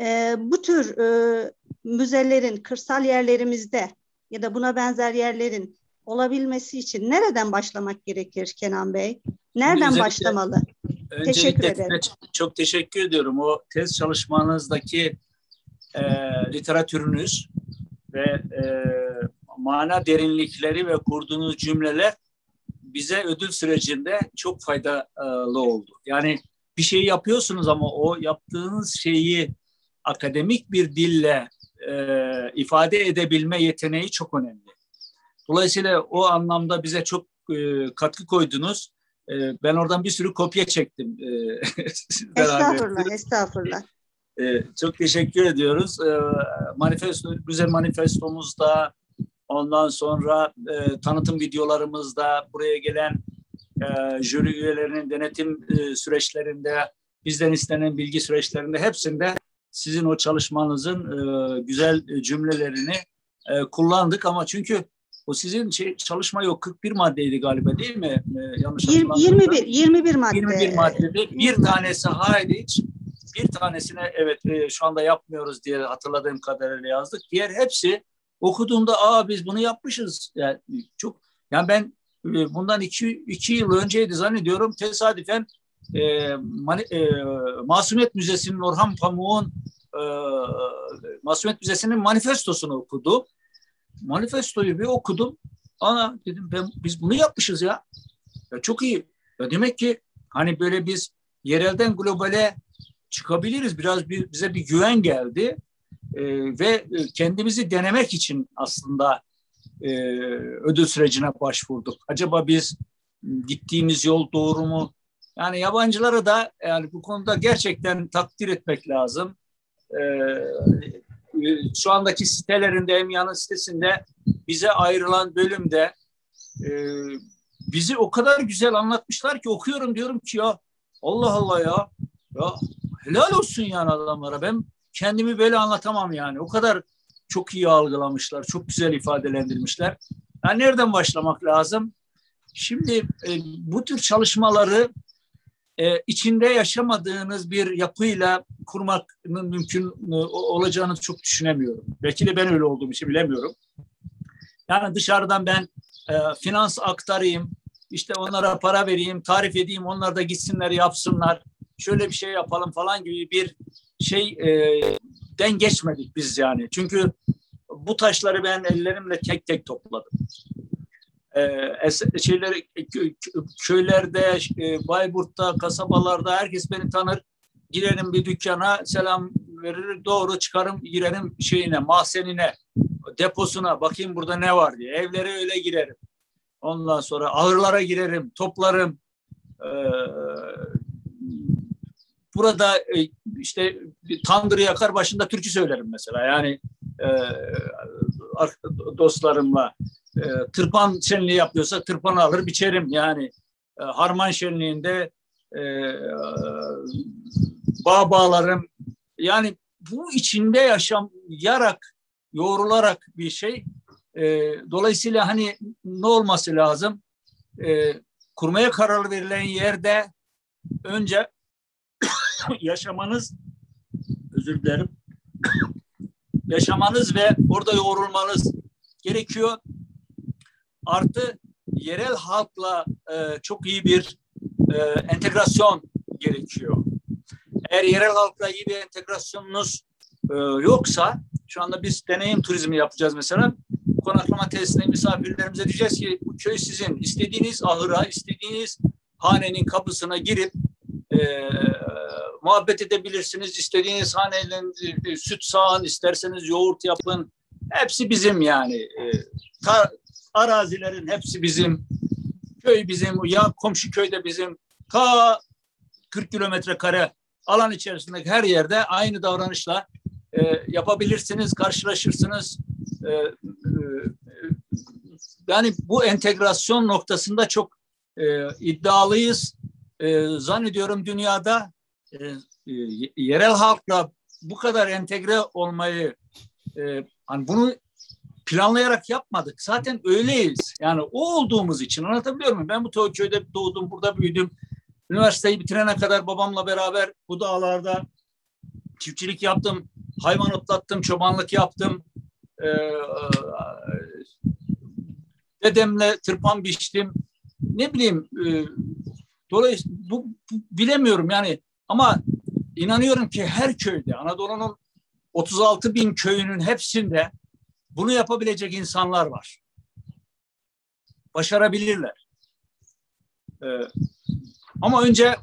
E, bu tür e, müzelerin kırsal yerlerimizde ya da buna benzer yerlerin olabilmesi için nereden başlamak gerekir Kenan Bey? Nereden Özellikle, başlamalı? Teşekkür ederim. Çok teşekkür ediyorum. O tez çalışmanızdaki e, literatürünüz ve e, mana derinlikleri ve kurduğunuz cümleler bize ödül sürecinde çok faydalı oldu. Yani bir şey yapıyorsunuz ama o yaptığınız şeyi akademik bir dille e, ifade edebilme yeteneği çok önemli. Dolayısıyla o anlamda bize çok e, katkı koydunuz. E, ben oradan bir sürü kopya çektim. E, estağfurullah, estağfurullah. E, çok teşekkür ediyoruz. E, manifesto, güzel manifestomuzda, ondan sonra e, tanıtım videolarımızda, buraya gelen e, jüri üyelerinin denetim e, süreçlerinde, bizden istenen bilgi süreçlerinde hepsinde sizin o çalışmanızın e, güzel cümlelerini e, kullandık ama çünkü o sizin şey, çalışma yok 41 maddeydi galiba değil mi? Ee, yanlış 20, 21 21 madde. 21 maddede bir tanesi hariç bir tanesine evet e, şu anda yapmıyoruz diye hatırladığım kadarıyla yazdık. Diğer hepsi okuduğumda aa biz bunu yapmışız. Yani çok yani ben e, bundan iki, iki yıl önceydi zannediyorum tesadüfen e, mani, e, Masumiyet Müzesi'nin Orhan Pamuk'un e, Masumiyet Müzesi'nin manifestosunu okudu manifestoyu bir okudum. Ana dedim ben biz bunu yapmışız ya. Ya çok iyi. Ya demek ki hani böyle biz yerelden globale çıkabiliriz. Biraz bir, bize bir güven geldi. Ee, ve kendimizi denemek için aslında e, ödül sürecine başvurduk. Acaba biz gittiğimiz yol doğru mu? Yani yabancıları da yani bu konuda gerçekten takdir etmek lazım. E, şu andaki sitelerinde Emya'nın sitesinde bize ayrılan bölümde e, bizi o kadar güzel anlatmışlar ki okuyorum diyorum ki ya Allah Allah ya ya helal olsun yani adamlara. Ben kendimi böyle anlatamam yani. O kadar çok iyi algılamışlar çok güzel ifadelendirmişler. Yani nereden başlamak lazım? Şimdi e, bu tür çalışmaları e, içinde yaşamadığınız bir yapıyla kurmanın mümkün e, olacağını çok düşünemiyorum. Belki de ben öyle olduğum için bilemiyorum. Yani dışarıdan ben e, finans aktarayım, işte onlara para vereyim, tarif edeyim, onlar da gitsinler yapsınlar, şöyle bir şey yapalım falan gibi bir şey e, den geçmedik biz yani. Çünkü bu taşları ben ellerimle tek tek topladım. Ee, şeyleri köylerde, e, Bayburt'ta, kasabalarda herkes beni tanır. Girerim bir dükkana, selam verir, doğru çıkarım, girerim şeyine, mahzenine, deposuna, bakayım burada ne var diye. Evlere öyle girerim. Ondan sonra ahırlara girerim, toplarım. Ee, burada e, işte tandır yakar başında türkü söylerim mesela. Yani e, dostlarımla e, tırpan şenliği yapıyorsa tırpanı alır biçerim. Yani e, harman şenliğinde e, bağ bağlarım. Yani bu içinde yaşayarak, yoğrularak bir şey. E, dolayısıyla hani ne olması lazım? E, kurmaya karar verilen yerde önce yaşamanız özür dilerim yaşamanız ve orada yoğrulmanız gerekiyor. Artı yerel halkla e, çok iyi bir e, entegrasyon gerekiyor. Eğer yerel halkla iyi bir entegrasyonunuz e, yoksa şu anda biz deneyim turizmi yapacağız mesela. Konaklama tesisine misafirlerimize diyeceğiz ki bu köy sizin. İstediğiniz ahıra, istediğiniz hanenin kapısına girip e, muhabbet edebilirsiniz. İstediğiniz haneyle e, süt sağın, isterseniz yoğurt yapın. Hepsi bizim yani. E, arazilerin hepsi bizim. Köy bizim, ya komşu köyde bizim. Ta 40 kilometre kare alan içerisindeki her yerde aynı davranışla e, yapabilirsiniz, karşılaşırsınız. E, e, yani bu entegrasyon noktasında çok e, iddialıyız. E, zannediyorum dünyada e, e, yerel halkla bu kadar entegre olmayı e, hani bunu planlayarak yapmadık. Zaten öyleyiz. Yani o olduğumuz için anlatabiliyor muyum? Ben bu köyde doğdum, burada büyüdüm. Üniversiteyi bitirene kadar babamla beraber bu dağlarda çiftçilik yaptım, hayvan otlattım, çobanlık yaptım. Ee, dedemle tırpan biçtim. Ne bileyim, e, dolayısıyla bu, bu bilemiyorum yani ama inanıyorum ki her köyde, Anadolu'nun 36 bin köyünün hepsinde bunu yapabilecek insanlar var. Başarabilirler. Ee, ama önce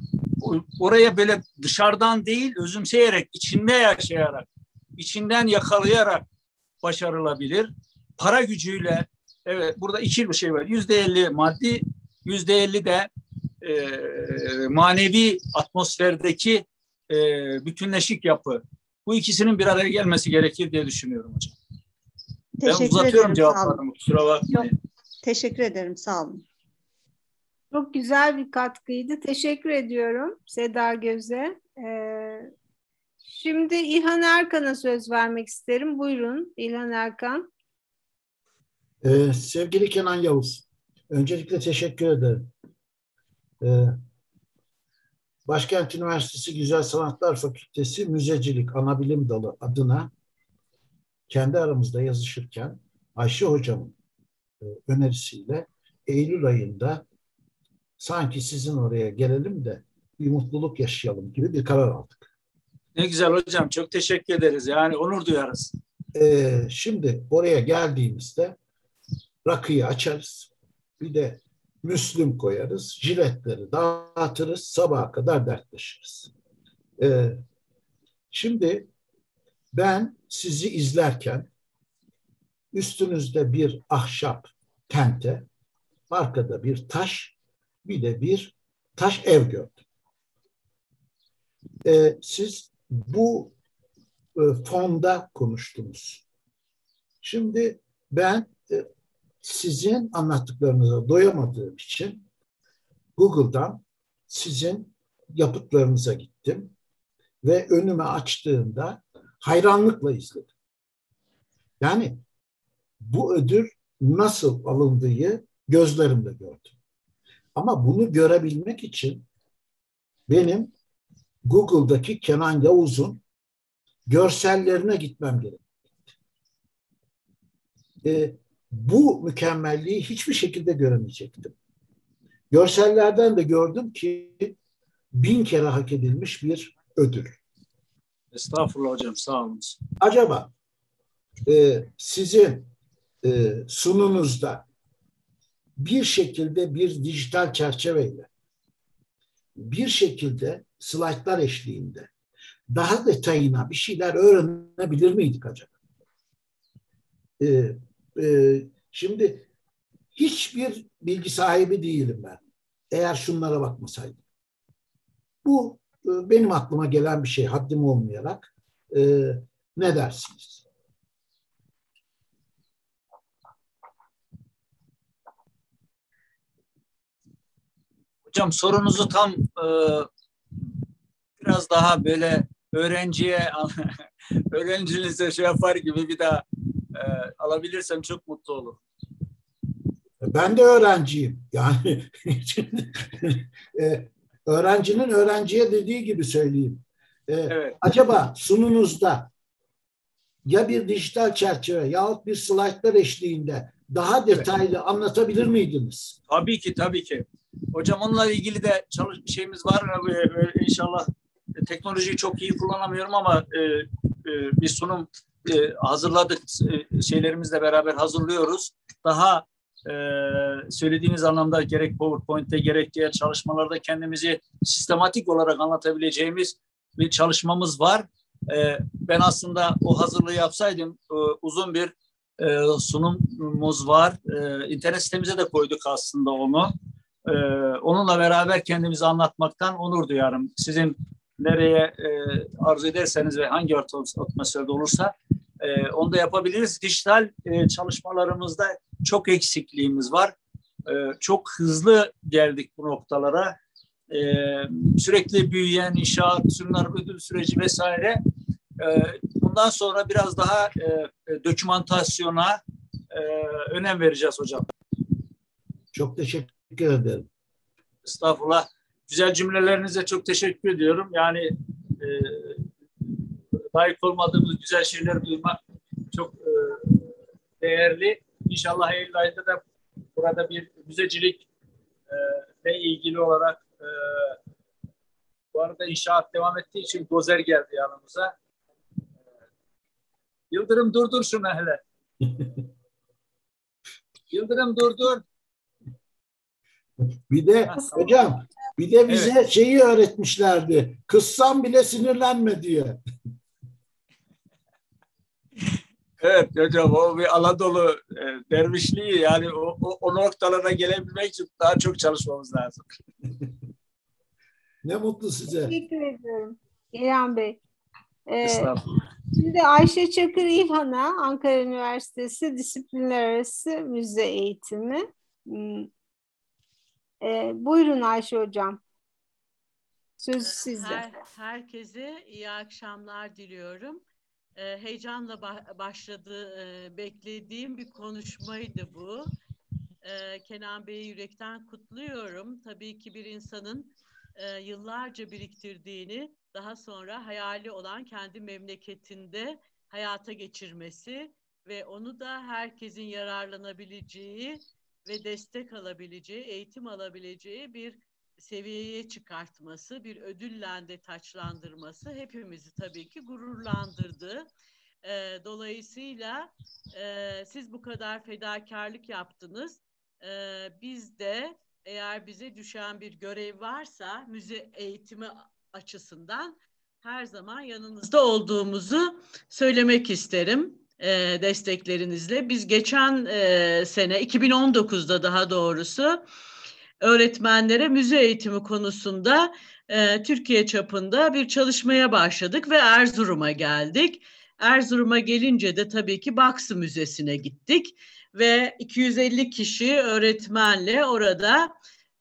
oraya böyle dışarıdan değil, özümseyerek, içinde yaşayarak, içinden yakalayarak başarılabilir. Para gücüyle, evet burada iki bir şey var. Yüzde elli maddi, yüzde elli de e, manevi atmosferdeki e, bütünleşik yapı. Bu ikisinin bir araya gelmesi gerekir diye düşünüyorum hocam. Teşekkür ben uzatıyorum ederim, cevaplarımı. Kusura bakmayın. Yok, teşekkür ederim. Sağ olun. Çok güzel bir katkıydı. Teşekkür ediyorum Seda Göz'e. Ee, şimdi İlhan Erkan'a söz vermek isterim. Buyurun İlhan Erkan. Ee, sevgili Kenan Yavuz, öncelikle teşekkür ederim. Ee, Başkent Üniversitesi Güzel Sanatlar Fakültesi Müzecilik Anabilim Dalı adına kendi aramızda yazışırken Ayşe Hocam'ın e, önerisiyle Eylül ayında sanki sizin oraya gelelim de bir mutluluk yaşayalım gibi bir karar aldık. Ne güzel hocam. Çok teşekkür ederiz. Yani onur duyarız. Ee, şimdi oraya geldiğimizde rakıyı açarız. Bir de Müslüm koyarız, jiletleri dağıtırız, sabaha kadar dertleşiriz. Ee, şimdi ben sizi izlerken üstünüzde bir ahşap tente, arkada bir taş, bir de bir taş ev gördüm. Ee, siz bu e, fonda konuştunuz. Şimdi ben e, sizin anlattıklarınıza doyamadığım için Google'dan sizin yapıtlarınıza gittim ve önüme açtığımda hayranlıkla izledim. Yani bu ödül nasıl alındığı gözlerimle gördüm. Ama bunu görebilmek için benim Google'daki Kenan Yavuz'un görsellerine gitmem gerek. E, bu mükemmelliği hiçbir şekilde göremeyecektim. Görsellerden de gördüm ki bin kere hak edilmiş bir ödül. Estağfurullah hocam sağ olun. Acaba e, sizin e, sununuzda bir şekilde bir dijital çerçeveyle bir şekilde slaytlar eşliğinde daha detayına bir şeyler öğrenebilir miydik acaba? Ee, e, şimdi hiçbir bilgi sahibi değilim ben. Eğer şunlara bakmasaydım. Bu benim aklıma gelen bir şey haddim olmayarak. E, ne dersiniz? Hocam sorunuzu tam e, biraz daha böyle öğrenciye öğrencinize şey yapar gibi bir daha e, alabilirsem çok mutlu olurum. Ben de öğrenciyim. Yani e, öğrencinin öğrenciye dediği gibi söyleyeyim. E, Evet. Acaba sununuzda ya bir dijital çerçeve yahut bir slaytlar eşliğinde daha detaylı anlatabilir miydiniz? Tabii ki tabii ki. Hocam onunla ilgili de çalış şeyimiz var. Ee, İnşallah e, teknolojiyi çok iyi kullanamıyorum ama e, e, bir sunum e, hazırladık. E, şeylerimizle beraber hazırlıyoruz. Daha e, söylediğiniz anlamda gerek PowerPoint'te gerek diğer çalışmalarda kendimizi sistematik olarak anlatabileceğimiz bir çalışmamız var. E, ben aslında o hazırlığı yapsaydım e, uzun bir e, sunumumuz var. E, internet sitemize de koyduk aslında onu. E, onunla beraber kendimizi anlatmaktan onur duyarım. Sizin nereye e, arzu ederseniz ve hangi atmosferde olursa e, onu da yapabiliriz. Dijital e, çalışmalarımızda çok eksikliğimiz var. E, çok hızlı geldik bu noktalara. E, sürekli büyüyen inşaat, sunumlar, ödül süreci vesaire. E, bundan sonra biraz daha e, dokümantasyona e, önem vereceğiz hocam. Çok teşekkür ederim. Estağfurullah. Güzel cümlelerinize çok teşekkür ediyorum. Yani layık olmadığımız güzel şeyler duymak çok e, değerli. İnşallah Eylül ayında da burada bir müzecilik e, ile ilgili olarak e, bu arada inşaat devam ettiği için dozer geldi yanımıza. Yıldırım durdur şunu hele. Yıldırım durdur. Bir de hocam bir de bize evet. şeyi öğretmişlerdi. Kızsam bile sinirlenme diye. Evet hocam o bir Anadolu e, dervişliği yani o, o, o noktalara gelebilmek için daha çok çalışmamız lazım. ne mutlu size. Teşekkür ediyorum İlhan Bey. Ee. Şimdi Ayşe Çakır İlhan'a Ankara Üniversitesi Disiplinler Arası Müze Eğitimi. Ee, buyurun Ayşe Hocam. Söz sizde. Her, herkese iyi akşamlar diliyorum. Ee, heyecanla ba- başladı, e, beklediğim bir konuşmaydı bu. Ee, Kenan Bey'i yürekten kutluyorum. Tabii ki bir insanın e, yıllarca biriktirdiğini daha sonra hayali olan kendi memleketinde hayata geçirmesi ve onu da herkesin yararlanabileceği ve destek alabileceği, eğitim alabileceği bir seviyeye çıkartması, bir ödülle de taçlandırması hepimizi tabii ki gururlandırdı. E, dolayısıyla e, siz bu kadar fedakarlık yaptınız. E, biz de eğer bize düşen bir görev varsa müze eğitimi açısından her zaman yanınızda olduğumuzu söylemek isterim e, desteklerinizle. Biz geçen e, sene 2019'da daha doğrusu öğretmenlere müze eğitimi konusunda e, Türkiye çapında bir çalışmaya başladık ve Erzurum'a geldik. Erzurum'a gelince de tabii ki Baksı Müzesi'ne gittik ve 250 kişi öğretmenle orada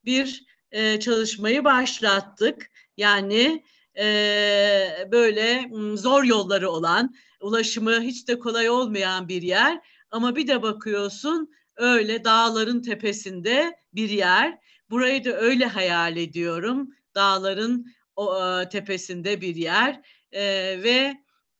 bir e, çalışmayı başlattık. Yani e, böyle zor yolları olan, ulaşımı hiç de kolay olmayan bir yer ama bir de bakıyorsun öyle dağların tepesinde bir yer. Burayı da öyle hayal ediyorum. dağların o, e, tepesinde bir yer e, ve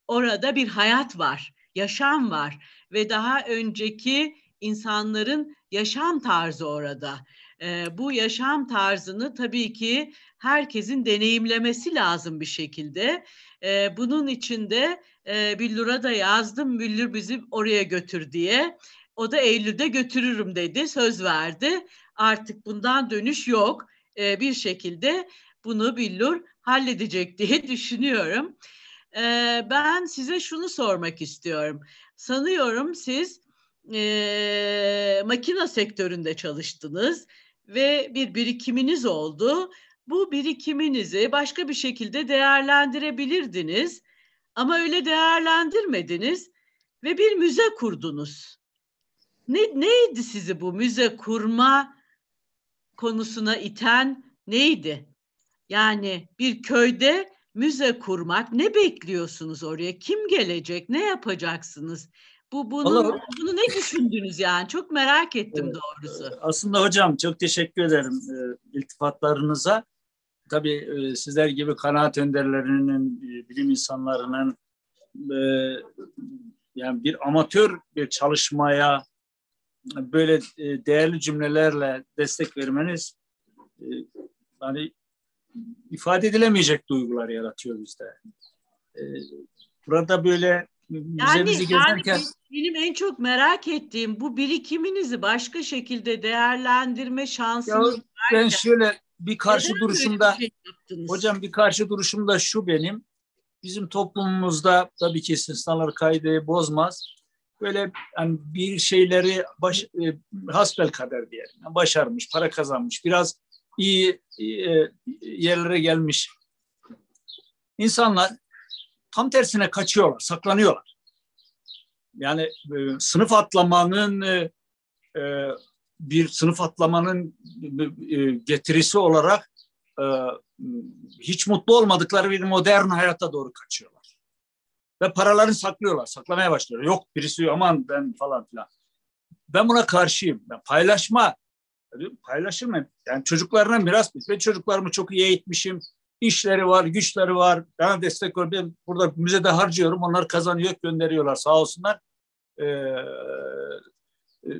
orada bir hayat var, yaşam var ve daha önceki insanların yaşam tarzı orada. E, bu yaşam tarzını tabii ki herkesin deneyimlemesi lazım bir şekilde. E, bunun için de e, Billur'a da yazdım, Billur bizi oraya götür diye. O da Eylül'de götürürüm dedi, söz verdi. Artık bundan dönüş yok. E, bir şekilde bunu Billur halledecek diye düşünüyorum. E, ben size şunu sormak istiyorum. Sanıyorum siz e, makina sektöründe çalıştınız ve bir birikiminiz oldu. Bu birikiminizi başka bir şekilde değerlendirebilirdiniz ama öyle değerlendirmediniz ve bir müze kurdunuz. Ne, neydi sizi bu müze kurma konusuna iten neydi? Yani bir köyde müze kurmak ne bekliyorsunuz oraya? Kim gelecek? Ne yapacaksınız? Bu bunu Allah, bunu ne düşündünüz yani? Çok merak ettim doğrusu. Aslında hocam çok teşekkür ederim e, iltifatlarınıza. Tabii e, sizler gibi kanaat önderlerinin, e, bilim insanlarının e, yani bir amatör bir çalışmaya böyle e, değerli cümlelerle destek vermeniz hani ifade edilemeyecek duygular yaratıyor bizde. E, burada böyle yani, gezerken... Yani benim en çok merak ettiğim bu birikiminizi başka şekilde değerlendirme şansınız ya, Ben şöyle bir karşı Neden duruşumda şey hocam bir karşı duruşumda şu benim bizim toplumumuzda tabii ki istisnalar kaydı bozmaz. Böyle yani bir şeyleri baş, e, hasbel kader diyelim. Yani başarmış, para kazanmış, biraz iyi, iyi e, yerlere gelmiş insanlar tam tersine kaçıyorlar, saklanıyorlar. Yani e, sınıf atlamanın e, e, bir sınıf atlamanın e, getirisi olarak e, hiç mutlu olmadıkları bir modern hayata doğru kaçıyorlar. Ve paralarını saklıyorlar, saklamaya başlıyorlar. Yok birisi aman ben falan filan. Ben buna karşıyım. Ben paylaşma, paylaşır mı? Yani çocuklarına miras ben çocuklarımı çok iyi eğitmişim. İşleri var, güçleri var. Ben destek var. Ben burada müzede harcıyorum. Onlar kazanıyor, gönderiyorlar sağ olsunlar. Ee, e,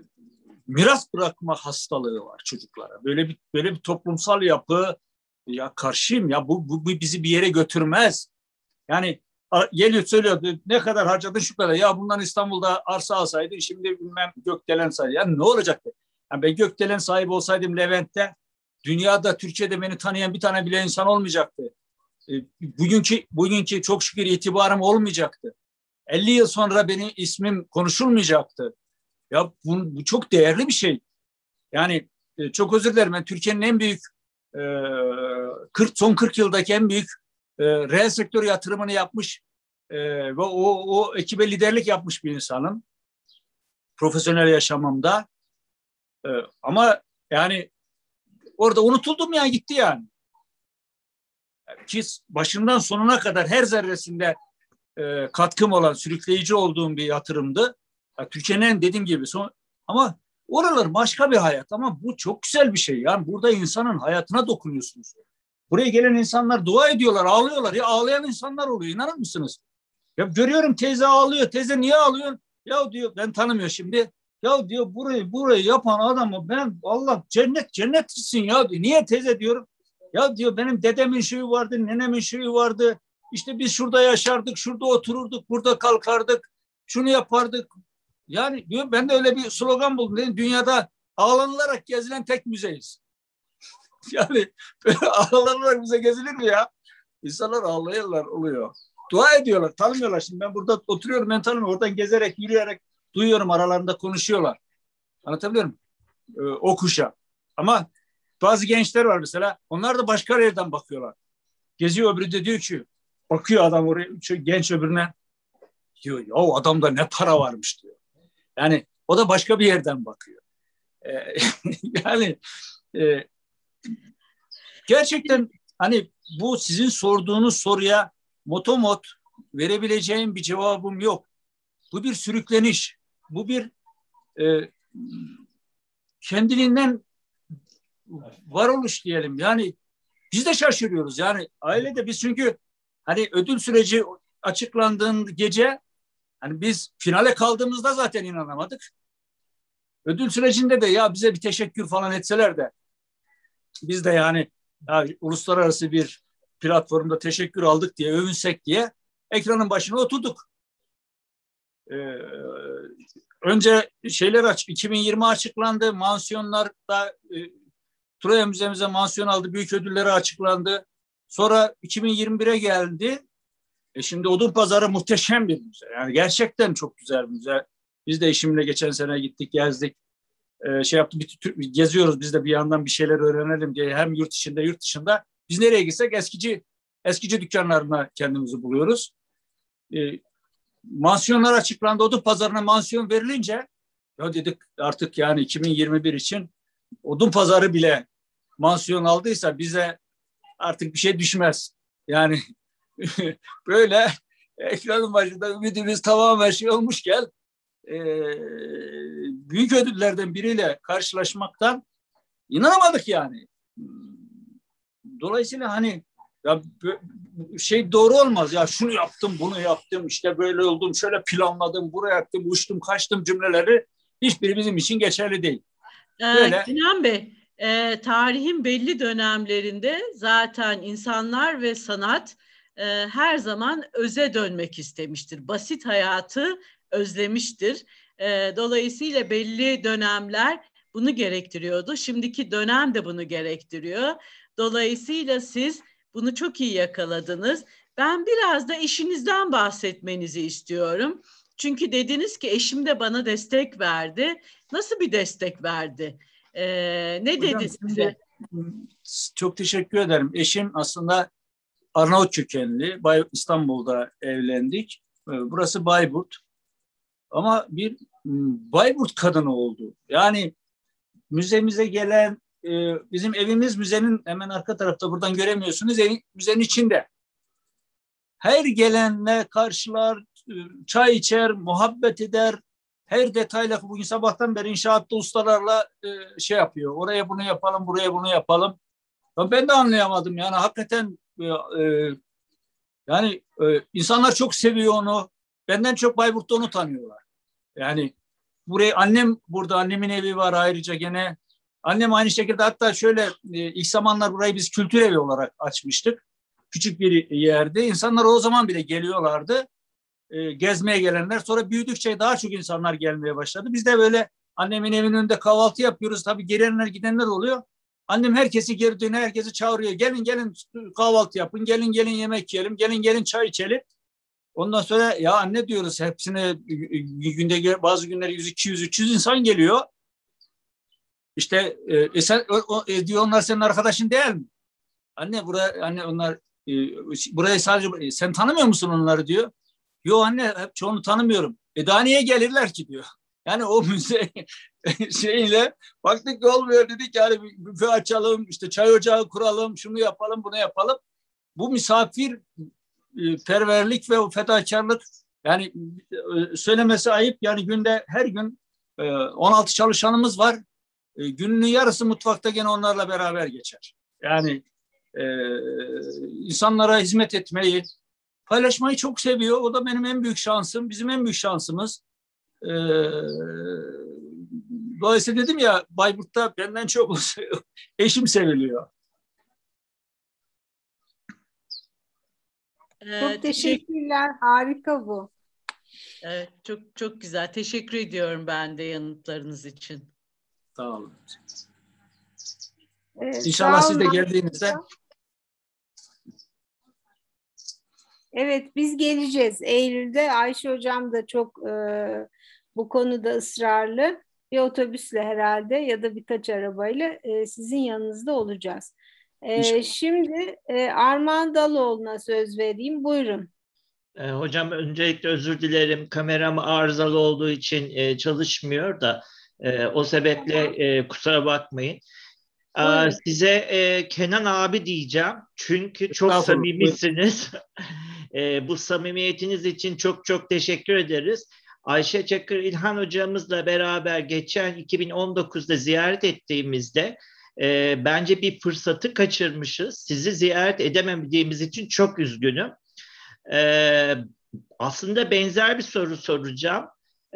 miras bırakma hastalığı var çocuklara. Böyle bir böyle bir toplumsal yapı ya karşıyım ya bu, bu bizi bir yere götürmez. Yani geliyor söylüyor ne kadar harcadın şu kadar ya bundan İstanbul'da arsa alsaydın şimdi bilmem gökdelen sahibi. Yani ne olacaktı? Yani ben gökdelen sahibi olsaydım Levent'te dünyada Türkiye'de beni tanıyan bir tane bile insan olmayacaktı. E, bugünkü bugünkü çok şükür itibarım olmayacaktı. 50 yıl sonra benim ismim konuşulmayacaktı. Ya bu, bu çok değerli bir şey. Yani e, çok özür dilerim. Türkiye'nin en büyük e, 40 son 40 yıldaki en büyük e, reel sektör yatırımını yapmış e, ve o, o ekibe liderlik yapmış bir insanım. Profesyonel yaşamımda. E, ama yani orada unutuldum ya gitti yani. Ki başından sonuna kadar her zerresinde e, katkım olan, sürükleyici olduğum bir yatırımdı. Yani Türkiye'nin dediğim gibi son ama oralar başka bir hayat ama bu çok güzel bir şey. Yani burada insanın hayatına dokunuyorsunuz. Buraya gelen insanlar dua ediyorlar, ağlıyorlar. Ya ağlayan insanlar oluyor. İnanır mısınız? Ya görüyorum teyze ağlıyor. Teyze niye ağlıyor? Ya diyor ben tanımıyor şimdi. Ya diyor burayı burayı yapan adamı ben Allah cennet cennet gitsin ya diyor. Niye teyze diyorum? Ya diyor benim dedemin şeyi vardı, nenemin şeyi vardı. İşte biz şurada yaşardık, şurada otururduk, burada kalkardık, şunu yapardık. Yani diyor ben de öyle bir slogan buldum. Dedim, dünyada ağlanılarak gezilen tek müzeyiz. yani ağlanarak müze gezilir mi ya? İnsanlar ağlayanlar oluyor. Dua ediyorlar, tanımıyorlar. Şimdi ben burada oturuyorum, ben tanımıyorum. Oradan gezerek, yürüyerek duyuyorum aralarında konuşuyorlar. Anlatabiliyor muyum? Ee, o kuşa. Ama bazı gençler var mesela. Onlar da başka yerden bakıyorlar. Geziyor öbürü de diyor ki bakıyor adam oraya genç öbürüne diyor ya o adamda ne para varmış diyor. Yani o da başka bir yerden bakıyor. Ee, yani e, gerçekten hani bu sizin sorduğunuz soruya motomot verebileceğim bir cevabım yok. Bu bir sürükleniş. Bu bir e, kendiliğinden varoluş diyelim. Yani Biz de şaşırıyoruz. Yani ailede biz çünkü hani ödül süreci açıklandığın gece hani biz finale kaldığımızda zaten inanamadık. Ödül sürecinde de ya bize bir teşekkür falan etseler de biz de yani ya, uluslararası bir platformda teşekkür aldık diye övünsek diye ekranın başına oturduk. Ee, önce şeyler aç 2020 açıklandı. Mansiyonlarda e, Troya Müzemize mansiyon aldı. Büyük ödülleri açıklandı. Sonra 2021'e geldi. E şimdi Odun Pazarı muhteşem bir müze. Yani gerçekten çok güzel bir müze. Biz de eşimle geçen sene gittik, gezdik. Ee, şey yaptık, bir, geziyoruz biz de bir yandan bir şeyler öğrenelim diye. Hem yurt içinde, yurt dışında. Biz nereye gitsek eskici eskici dükkanlarına kendimizi buluyoruz. Ee, mansiyonlar açıklandı. Odun pazarına mansiyon verilince ya dedik artık yani 2021 için odun pazarı bile mansiyon aldıysa bize artık bir şey düşmez. Yani böyle ekranın başında ümidimiz tamamen şey olmuşken e, büyük ödüllerden biriyle karşılaşmaktan inanamadık yani. Dolayısıyla hani ya şey doğru olmaz ya şunu yaptım bunu yaptım işte böyle oldum şöyle planladım buraya yaptım uçtum kaçtım cümleleri hiçbiri bizim için geçerli değil. Böyle. Ee, Sinan Bey e, tarihin belli dönemlerinde zaten insanlar ve sanat e, her zaman öze dönmek istemiştir. Basit hayatı özlemiştir. E, dolayısıyla belli dönemler bunu gerektiriyordu. Şimdiki dönem de bunu gerektiriyor. Dolayısıyla siz bunu çok iyi yakaladınız. Ben biraz da eşinizden bahsetmenizi istiyorum. Çünkü dediniz ki eşim de bana destek verdi. Nasıl bir destek verdi? Ee, ne Hocam, dedi size? Çok teşekkür ederim. Eşim aslında Arnavut kökenli. İstanbul'da evlendik. Ee, burası Bayburt. Ama bir Bayburt kadını oldu. Yani müzemize gelen e, bizim evimiz müzenin hemen arka tarafta buradan göremiyorsunuz. Müzenin içinde. Her gelenle karşılar, e, çay içer, muhabbet eder, her detayla bugün sabahtan beri inşaatta ustalarla şey yapıyor. Oraya bunu yapalım, buraya bunu yapalım. Ya ben de anlayamadım yani hakikaten yani insanlar çok seviyor onu. Benden çok Bayburt'ta onu tanıyorlar. Yani buraya annem burada annemin evi var ayrıca gene. Annem aynı şekilde hatta şöyle e, ilk zamanlar burayı biz kültür evi olarak açmıştık. Küçük bir yerde. İnsanlar o zaman bile geliyorlardı e, gezmeye gelenler. Sonra büyüdükçe daha çok insanlar gelmeye başladı. Biz de böyle annemin evinin önünde kahvaltı yapıyoruz. Tabii gelenler gidenler oluyor. Annem herkesi geri dönüyor, herkesi çağırıyor. Gelin gelin kahvaltı yapın, gelin gelin yemek yiyelim, gelin gelin çay içelim. Ondan sonra ya anne diyoruz hepsine günde bazı günler 100, 200, 300 insan geliyor. İşte e, e sen o, e, diyor onlar senin arkadaşın değil mi? Anne buraya anne onlar e, burayı sadece e, sen tanımıyor musun onları diyor. Yo anne hep çoğunu tanımıyorum. E daha niye gelirler ki diyor. Yani o müze şeyle baktık ki olmuyor dedik yani büfe açalım işte çay ocağı kuralım şunu yapalım bunu yapalım. Bu misafir perverlik ve fedakarlık yani e, söylemesi ayıp yani günde her gün 16 e, çalışanımız var. Gününün yarısı mutfakta gene onlarla beraber geçer. Yani insanlara hizmet etmeyi, paylaşmayı çok seviyor. O da benim en büyük şansım, bizim en büyük şansımız. Dolayısıyla dedim ya Bayburt'ta benden çok eşim seviliyor. Çok teşekkürler. Harika bu. Evet, çok çok güzel. Teşekkür ediyorum ben de yanıtlarınız için. Sağ olun. Evet, İnşallah siz de geldiğinizde Evet biz geleceğiz. Eylül'de Ayşe Hocam da çok e, bu konuda ısrarlı. Bir otobüsle herhalde ya da birkaç arabayla e, sizin yanınızda olacağız. E, şimdi e, Armağan Daloğlu'na söz vereyim. Buyurun. E, hocam öncelikle özür dilerim. Kameram arızalı olduğu için e, çalışmıyor da e, o sebeple e, kusura bakmayın. Buyurun. Size e, Kenan abi diyeceğim. Çünkü çok samimisiniz. E, bu samimiyetiniz için çok çok teşekkür ederiz. Ayşe Çakır İlhan hocamızla beraber geçen 2019'da ziyaret ettiğimizde E, bence bir fırsatı kaçırmışız. Sizi ziyaret edemediğimiz için çok üzgünüm. E, aslında benzer bir soru soracağım.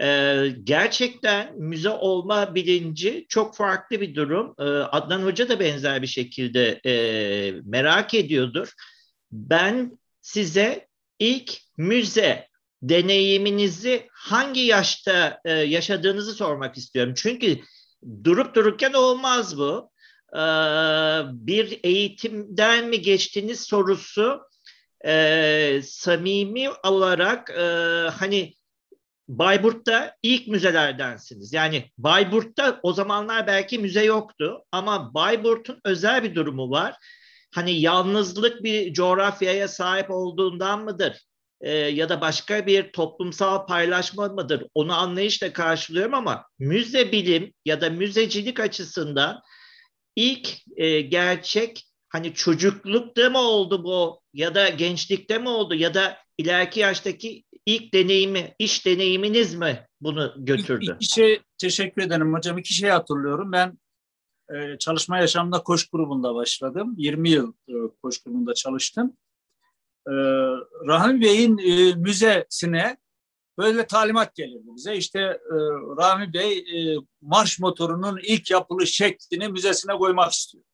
Ee, gerçekten müze olma bilinci çok farklı bir durum. Ee, Adnan Hoca da benzer bir şekilde e, merak ediyordur. Ben size ilk müze deneyiminizi hangi yaşta e, yaşadığınızı sormak istiyorum. Çünkü durup dururken olmaz bu. Ee, bir eğitimden mi geçtiniz sorusu e, samimi olarak e, hani Bayburt'ta ilk müzelerdensiniz. Yani Bayburt'ta o zamanlar belki müze yoktu ama Bayburt'un özel bir durumu var. Hani yalnızlık bir coğrafyaya sahip olduğundan mıdır? Ee, ya da başka bir toplumsal paylaşma mıdır? Onu anlayışla karşılıyorum ama müze bilim ya da müzecilik açısından ilk e, gerçek hani çocuklukta mı oldu bu ya da gençlikte mi oldu ya da ileriki yaştaki ilk deneyimi, iş deneyiminiz mi bunu götürdü? İki şey teşekkür ederim hocam. İki şey hatırlıyorum. Ben e, çalışma yaşamında koş grubunda başladım. 20 yıl e, koş grubunda çalıştım. E, Rahmi Bey'in e, müzesine böyle talimat gelirdi bize. İşte e, Rahmi Bey e, marş motorunun ilk yapılış şeklini müzesine koymak istiyor.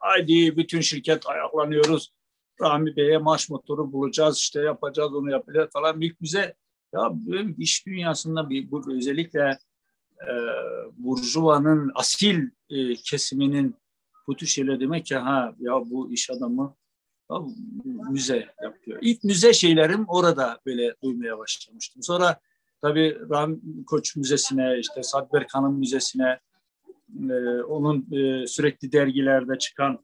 Haydi bütün şirket ayaklanıyoruz. Rahmi Bey'e marş motoru bulacağız, işte yapacağız, onu yapacağız falan. Büyük bize ya iş dünyasında bir bu özellikle e, burjuvanın asil e, kesiminin bu tür şeyler demek ki ha ya bu iş adamı müze yapıyor. İlk müze şeylerim orada böyle duymaya başlamıştım. Sonra tabii Rahmi Koç Müzesi'ne, işte Sadber Kan'ın müzesine, e, onun e, sürekli dergilerde çıkan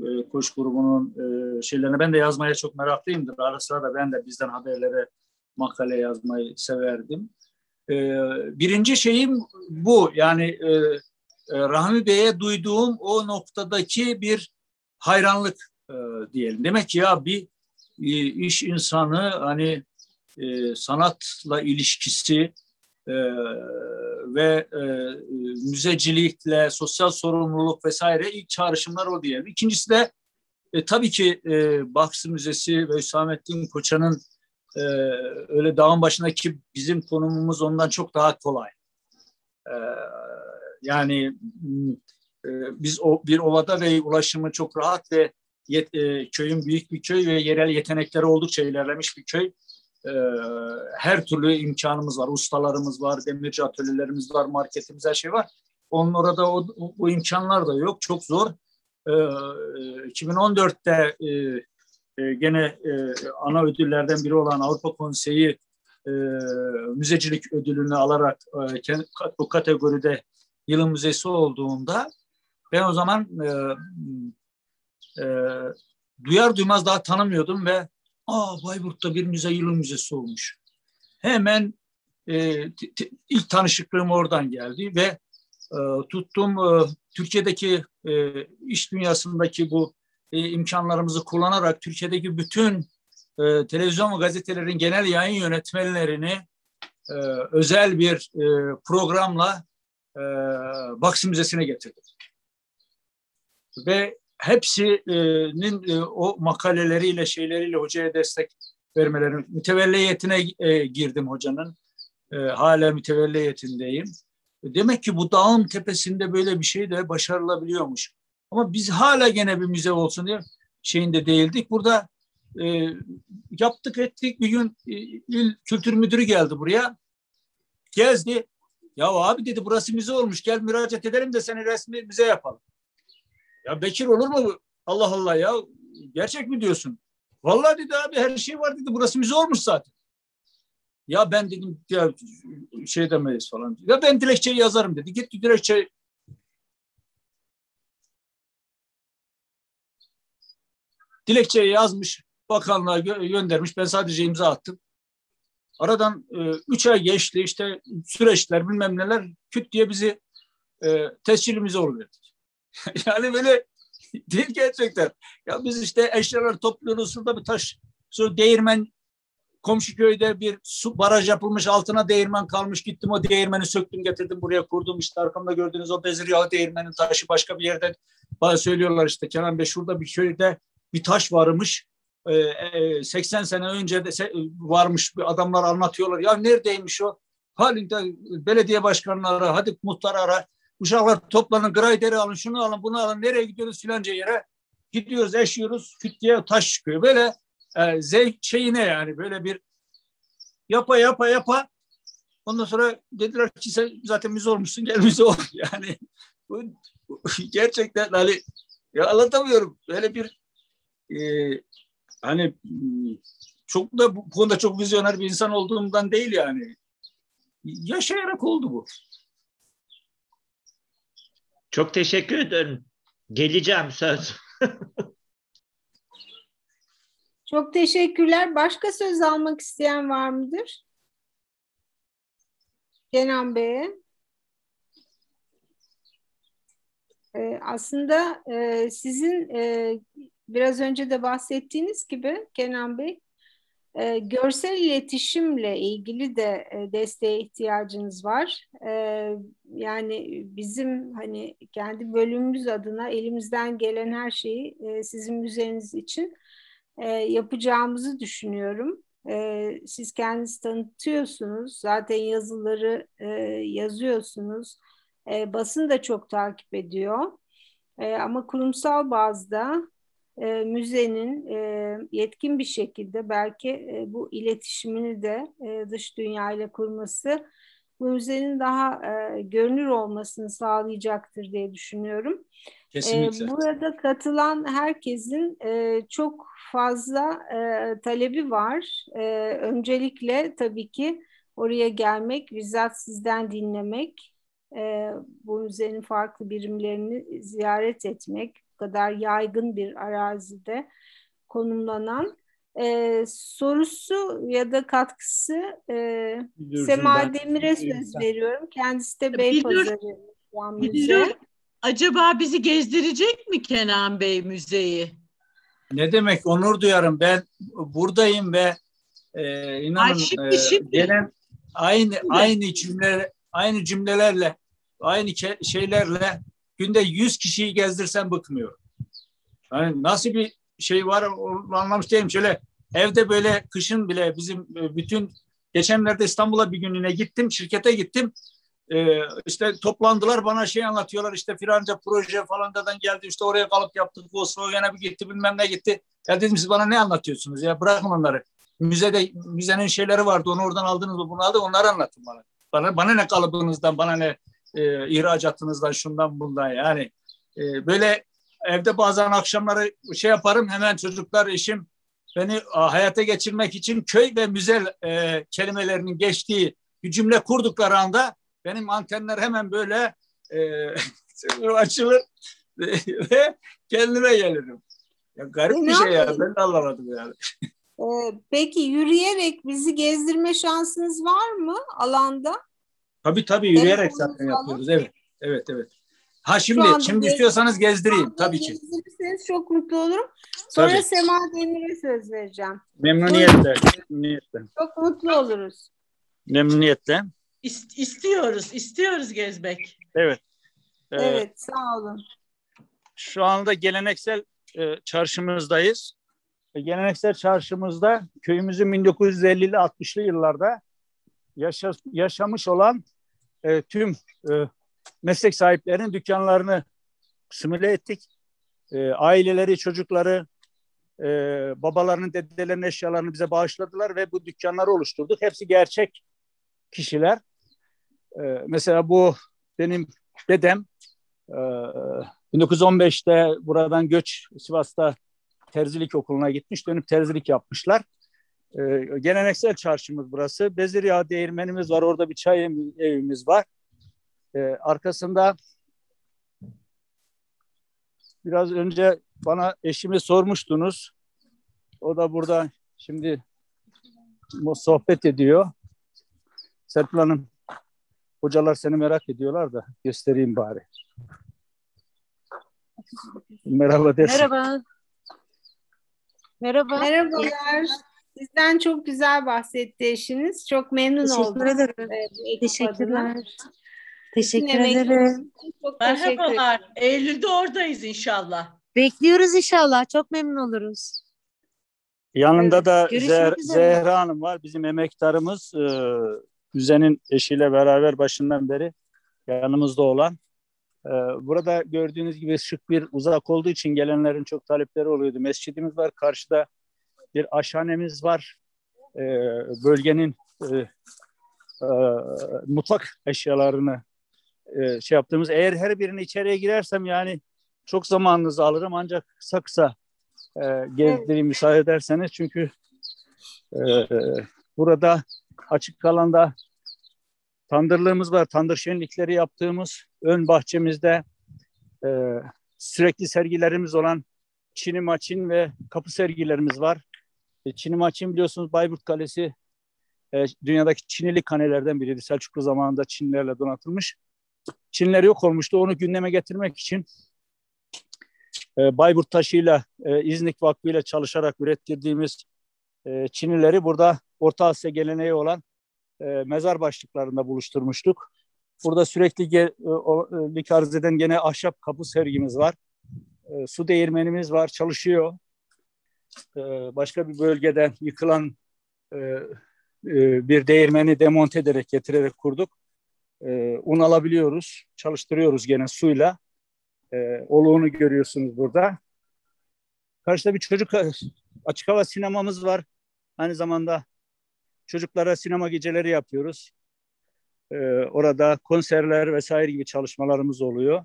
e, Koç grubunun e, şeylerine ben de yazmaya çok meraklıyımdır. Ara sıra da ben de bizden haberlere makale yazmayı severdim. E, birinci şeyim bu. Yani e, e, Rahmi Bey'e duyduğum o noktadaki bir hayranlık e, diyelim. Demek ki ya bir e, iş insanı hani e, sanatla ilişkisi e, ve e, müzecilikle, sosyal sorumluluk vesaire ilk çağrışımlar o diyelim. İkincisi de e, tabii ki e, Baksı Müzesi ve Hüsamettin Koçan'ın e, öyle dağın başındaki bizim konumumuz ondan çok daha kolay. E, yani e, biz o, bir ovada ve ulaşımı çok rahat ve yet, e, köyün büyük bir köy ve yerel yetenekleri oldukça ilerlemiş bir köy e, her türlü imkanımız var. Ustalarımız var, demirci atölyelerimiz var, marketimiz her şey var. Onun orada o, o imkanlar da yok. Çok zor. E, 2014'te e, e, gene e, ana ödüllerden biri olan Avrupa Konseyi e, müzecilik ödülünü alarak e, bu kategoride yılın müzesi olduğunda ben o zaman e, e, duyar duymaz daha tanımıyordum ve Aa Bayburt'ta bir müze yılın müzesi olmuş. Hemen e, ilk tanışıklığım oradan geldi ve e, tuttum e, Türkiye'deki e, iş dünyasındaki bu e, imkanlarımızı kullanarak Türkiye'deki bütün e, televizyon ve gazetelerin genel yayın yönetmenlerini e, özel bir e, programla e, Baksı Müzesi'ne getirdim. Ve hepsinin e, o makaleleriyle şeyleriyle hocaya destek vermeleri mütevelliyetine e, girdim hocanın. E, hala mütevelliyetindeyim. Demek ki bu dağın tepesinde böyle bir şey de başarılabiliyormuş. Ama biz hala gene bir müze olsun diye şeyinde değildik. Burada e, yaptık ettik. Bir gün e, il kültür müdürü geldi buraya. Gezdi. Ya abi dedi burası müze olmuş. Gel müracaat edelim de seni resmi müze yapalım. Ya Bekir olur mu? Allah Allah ya. Gerçek mi diyorsun? Vallahi dedi abi her şey var dedi. Burası müze olmuş zaten. Ya ben dedim ya şey demeyiz falan. Ya ben dilekçeyi yazarım dedi. Git dilekçe dilekçeyi yazmış. Bakanlığa gö göndermiş. Ben sadece imza attım. Aradan e, üç ay geçti. işte süreçler bilmem neler küt diye bizi e, tescilimize oluverdik. yani böyle değil gerçekten. Ya biz işte eşyalar topluyoruz. Şurada bir taş, sonra değirmen komşu köyde bir su baraj yapılmış altına değirmen kalmış. Gittim o değirmeni söktüm getirdim buraya kurdum. İşte arkamda gördüğünüz o bezir yağı değirmenin taşı başka bir yerde bana söylüyorlar işte. Kenan Bey şurada bir köyde bir taş varmış. 80 sene önce de varmış bir adamlar anlatıyorlar. Ya neredeymiş o? Halinde belediye başkanları hadi muhtar ara uşaklar toplanın grayderi alın şunu alın bunu alın. Nereye gidiyoruz? Filanca yere gidiyoruz eşiyoruz. Küt diye taş çıkıyor. Böyle e, zevk şeyine yani böyle bir yapa yapa yapa. Ondan sonra dediler ki sen zaten müze olmuşsun gel müze ol. Yani bu gerçekten hani ya anlatamıyorum. Böyle bir e, hani çok da bu konuda çok vizyoner bir insan olduğumdan değil yani. Yaşayarak oldu bu. Çok teşekkür ederim. Geleceğim söz. Çok teşekkürler. Başka söz almak isteyen var mıdır? Kenan Bey'e. Ee, aslında e, sizin e, biraz önce de bahsettiğiniz gibi Kenan Bey, e, görsel iletişimle ilgili de e, desteğe ihtiyacınız var. E, yani bizim hani kendi bölümümüz adına elimizden gelen her şeyi e, sizin müzeniz için e, yapacağımızı düşünüyorum. E, siz kendinizi tanıtıyorsunuz, zaten yazıları e, yazıyorsunuz, e, basın da çok takip ediyor. E, ama kurumsal bazda e, müzenin e, yetkin bir şekilde belki e, bu iletişimini de e, dış dünya ile kurması bu müzenin daha e, görünür olmasını sağlayacaktır diye düşünüyorum. Kesinlikle. E, burada katılan herkesin e, çok fazla e, talebi var. E, öncelikle tabii ki oraya gelmek, bizzat sizden dinlemek, e, bu müzenin farklı birimlerini ziyaret etmek, kadar yaygın bir arazide konumlanan e, sorusu ya da katkısı e, Sema Demir'e söz veriyorum. Kendisi de Beypazarı Müze. Acaba bizi gezdirecek mi Kenan Bey müzeyi? Ne demek onur duyarım. Ben buradayım ve e, inanın Ay şimdi, e, şimdi. gelen aynı şimdi. aynı cümle aynı cümlelerle aynı şeylerle günde 100 kişiyi gezdirsem bıkmıyorum. Yani nasıl bir şey var anlamış değilim. Şöyle evde böyle kışın bile bizim e, bütün geçenlerde İstanbul'a bir gününe gittim, şirkete gittim. Ee, işte toplandılar bana şey anlatıyorlar işte filanca proje falan da geldi işte oraya kalıp yaptık Volkswagen'e bir gitti bilmem ne gitti. Ya dedim siz bana ne anlatıyorsunuz ya bırakın onları. Müzede müzenin şeyleri vardı onu oradan aldınız mı bunu aldı onları anlatın bana. Bana, bana ne kalıbınızdan bana ne e, ihracatınızdan şundan bundan yani. E, böyle evde bazen akşamları şey yaparım hemen çocuklar eşim beni hayata geçirmek için köy ve müze e, kelimelerinin geçtiği bir cümle kurdukları anda benim antenler hemen böyle e, açılır ve kendime gelirim. Ya garip e, bir şey ya ben de anlamadım yani. Ee, peki yürüyerek bizi gezdirme şansınız var mı alanda? Tabii tabii yürüyerek zaten yapıyoruz. Evet. Evet evet. Ha şimdi şimdi gez- istiyorsanız gezdireyim tabii ki. Gezdirirseniz çok mutlu olurum. Sonra tabii. Sema Demir'e söz vereceğim. Memnuniyetle. Memnuniyetle. Çok mutlu oluruz. Memnuniyetle. İst, istiyoruz, istiyoruz gezmek. Evet. Ee, evet, sağ olun. Şu anda geleneksel e, çarşımızdayız. E, geleneksel çarşımızda köyümüzün 1950'li 60'lı yıllarda yaşa, yaşamış olan e, tüm e, meslek sahiplerinin dükkanlarını simüle ettik. E, aileleri, çocukları, e, babalarının, dedelerinin eşyalarını bize bağışladılar ve bu dükkanları oluşturduk. Hepsi gerçek kişiler. E, mesela bu benim dedem e, 1915'te buradan göç Sivas'ta terzilik okuluna gitmiş. Dönüp terzilik yapmışlar. E, geleneksel çarşımız burası. Bezir yağı değirmenimiz var. Orada bir çay evimiz var. E, arkasında biraz önce bana eşimi sormuştunuz. O da burada şimdi sohbet ediyor. Serpil Hanım, hocalar seni merak ediyorlar da göstereyim bari. Merhaba dersin. Merhaba. Merhaba. Merhabalar. Sizden çok güzel bahsetti eşiniz. Çok memnun Teşekkür oldum. ederim. Evet, Teşekkürler. adına. Teşekkür ederim. Çok teşekkür. Merhabalar. Eylül'de oradayız inşallah. Bekliyoruz inşallah. Çok memnun oluruz. Yanında Evet, da üzere. Zehra Hanım var. Bizim emektarımız. E, Müzenin eşiyle beraber başından beri yanımızda olan. E, burada gördüğünüz gibi şık bir uzak olduğu için gelenlerin çok talepleri oluyordu. Mescidimiz var. Karşıda bir aşhanemiz var. E, bölgenin e, e, mutfak eşyalarını e, şey yaptığımız. Eğer her birini içeriye girersem yani çok zamanınızı alırım ancak kısa kısa e, gezdireyim müsaade ederseniz. Çünkü e, burada açık alanda tandırlığımız var. Tandır şenlikleri yaptığımız ön bahçemizde e, sürekli sergilerimiz olan Çini Maçin ve kapı sergilerimiz var. E, Çini Maçin biliyorsunuz Bayburt Kalesi e, dünyadaki Çinili kanelerden biriydi. Selçuklu zamanında Çinlilerle donatılmış. Çinliler yok olmuştu. Onu gündeme getirmek için e, Bayburt taşıyla e, İznik Vakfı ile çalışarak ürettirdiğimiz e, Çinileri burada Orta Asya geleneği olan e, mezar başlıklarında buluşturmuştuk. Burada sürekli ge, e, o, e, arz eden gene ahşap kapı sergimiz var. E, su değirmenimiz var, çalışıyor. E, başka bir bölgeden yıkılan e, e, bir değirmeni demonte ederek, getirerek kurduk. E, un alabiliyoruz, çalıştırıyoruz gene suyla. E, oluğunu görüyorsunuz burada. Karşıda bir çocuk açık hava sinemamız var. Aynı zamanda çocuklara sinema geceleri yapıyoruz. Ee, orada konserler vesaire gibi çalışmalarımız oluyor.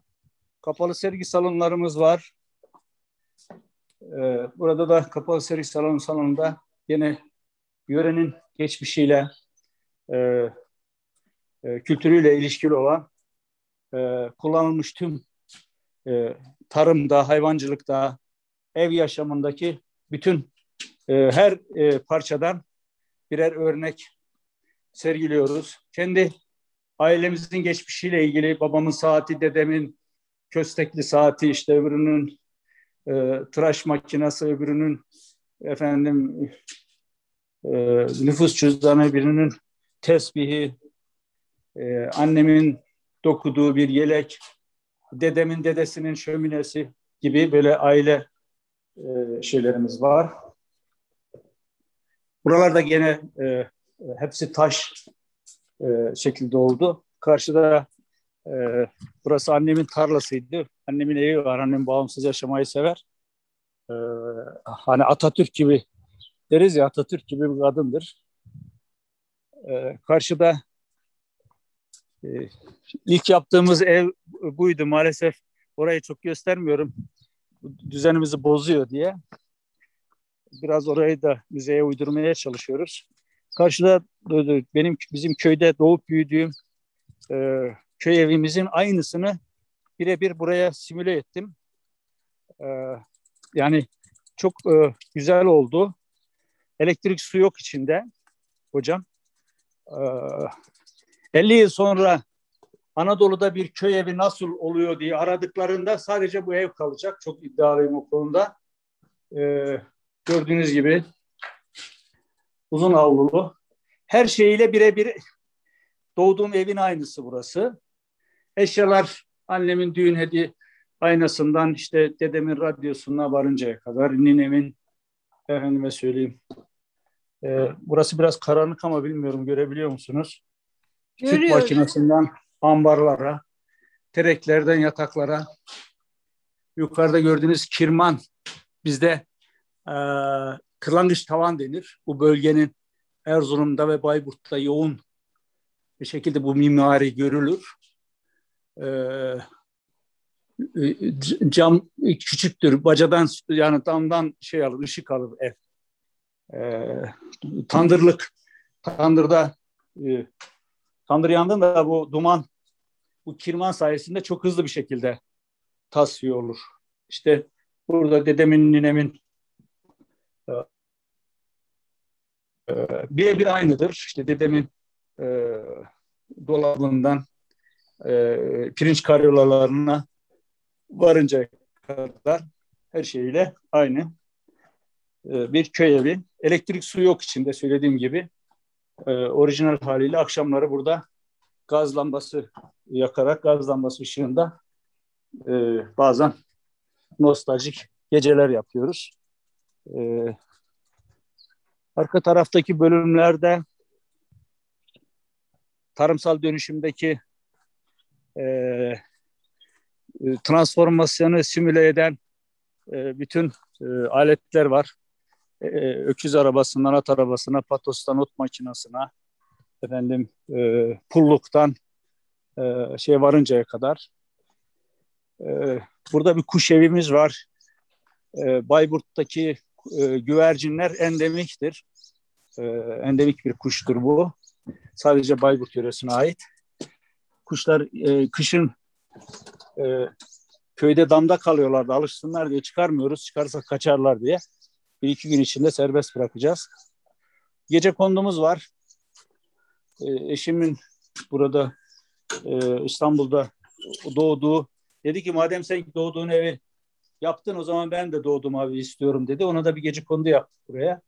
Kapalı sergi salonlarımız var. Ee, burada da kapalı sergi salonu salonunda yine yörenin geçmişiyle e, e, kültürüyle ilişkili olan e, kullanılmış tüm e, tarımda, hayvancılıkta, ev yaşamındaki bütün e, her e, parçadan birer örnek sergiliyoruz. Kendi ailemizin geçmişiyle ilgili babamın saati, dedemin köstekli saati, işte öbürünün e, tıraş makinesi, öbürünün efendim e, nüfus cüzdanı, birinin tesbihi, e, annemin dokuduğu bir yelek, dedemin dedesinin şöminesi gibi böyle aile e, şeylerimiz var. Buralarda gene e, hepsi taş e, şekilde oldu. Karşıda e, burası annemin tarlasıydı. Annemin evi var. Annem bağımsız yaşamayı sever. E, hani Atatürk gibi deriz ya Atatürk gibi bir kadındır. E, karşıda e, ilk yaptığımız ev buydu. Maalesef orayı çok göstermiyorum. Düzenimizi bozuyor diye biraz orayı da müzeye uydurmaya çalışıyoruz. Karşıda benim bizim köyde doğup büyüdüğüm e, köy evimizin aynısını birebir buraya simüle ettim. E, yani çok e, güzel oldu. Elektrik su yok içinde hocam. E, 50 yıl sonra Anadolu'da bir köy evi nasıl oluyor diye aradıklarında sadece bu ev kalacak. Çok iddialıyım o konuda. E, Gördüğünüz gibi uzun avlulu. Her şeyiyle birebir doğduğum evin aynısı burası. Eşyalar annemin düğün hediye aynasından işte dedemin radyosuna varıncaya kadar ninemin efendime söyleyeyim. Ee, burası biraz karanlık ama bilmiyorum görebiliyor musunuz? Süt makinesinden ambarlara, tereklerden yataklara, yukarıda gördüğünüz kirman bizde e, kırlangıç tavan denir. Bu bölgenin Erzurum'da ve Bayburt'ta yoğun bir şekilde bu mimari görülür. E, cam küçüktür. Bacadan yani damdan şey alır, ışık alır ev. E, tandırlık. Tandırda e, tandır yandığında bu duman bu kirman sayesinde çok hızlı bir şekilde tasfiye olur. İşte burada dedemin, ninemin birebir aynıdır. İşte dedemin e, dolabından e, pirinç karyolalarına varınca kadar her şeyiyle aynı. e, bir köy evi. Elektrik su yok içinde söylediğim gibi. E, orijinal haliyle akşamları burada gaz lambası yakarak gaz lambası ışığında e, bazen nostaljik geceler yapıyoruz. E, arka taraftaki bölümlerde tarımsal dönüşümdeki e, transformasyonu simüle eden e, bütün e, aletler var. E, öküz arabasından at arabasına, patostan ot makinasına, efendim e, pulluktan e, şey varıncaya kadar. E, burada bir kuş evimiz var. E, Bayburt'taki e, güvercinler endemiktir. E, endemik bir kuştur bu. Sadece Bayburt yöresine ait. Kuşlar e, kışın e, köyde damda kalıyorlardı alışsınlar diye çıkarmıyoruz. Çıkarsak kaçarlar diye. Bir iki gün içinde serbest bırakacağız. Gece kondumuz var. E, eşimin burada e, İstanbul'da doğduğu dedi ki madem sen doğduğun evi yaptın o zaman ben de doğdum abi istiyorum dedi. Ona da bir gece kondu yaptık buraya.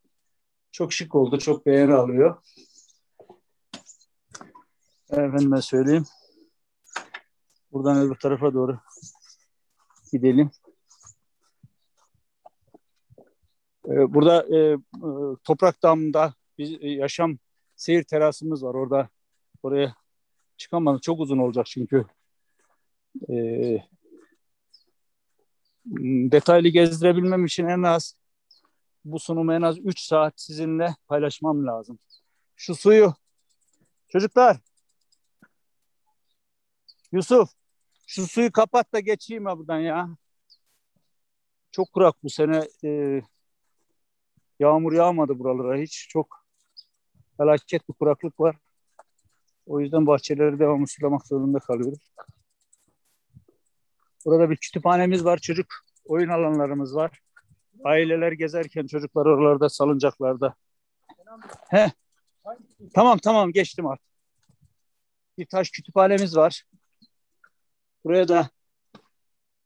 Çok şık oldu. Çok beğeni alıyor. Efendime söyleyeyim. Buradan öbür tarafa doğru gidelim. Ee, burada e, e, Toprak Dam'da bir e, yaşam seyir terasımız var. Orada oraya çıkamadım. Çok uzun olacak çünkü. E, detaylı gezdirebilmem için en az bu sunumu en az 3 saat sizinle paylaşmam lazım. Şu suyu çocuklar Yusuf şu suyu kapat da geçeyim ha buradan ya. Çok kurak bu sene. E, yağmur yağmadı buralara hiç. Çok felaket bir kuraklık var. O yüzden bahçeleri devamlı sulamak zorunda kalıyoruz. Burada bir kütüphanemiz var. Çocuk oyun alanlarımız var. Aileler gezerken çocuklar oralarda salıncaklarda. He. Tamam tamam geçtim artık. Bir taş kütüphanemiz var. Buraya da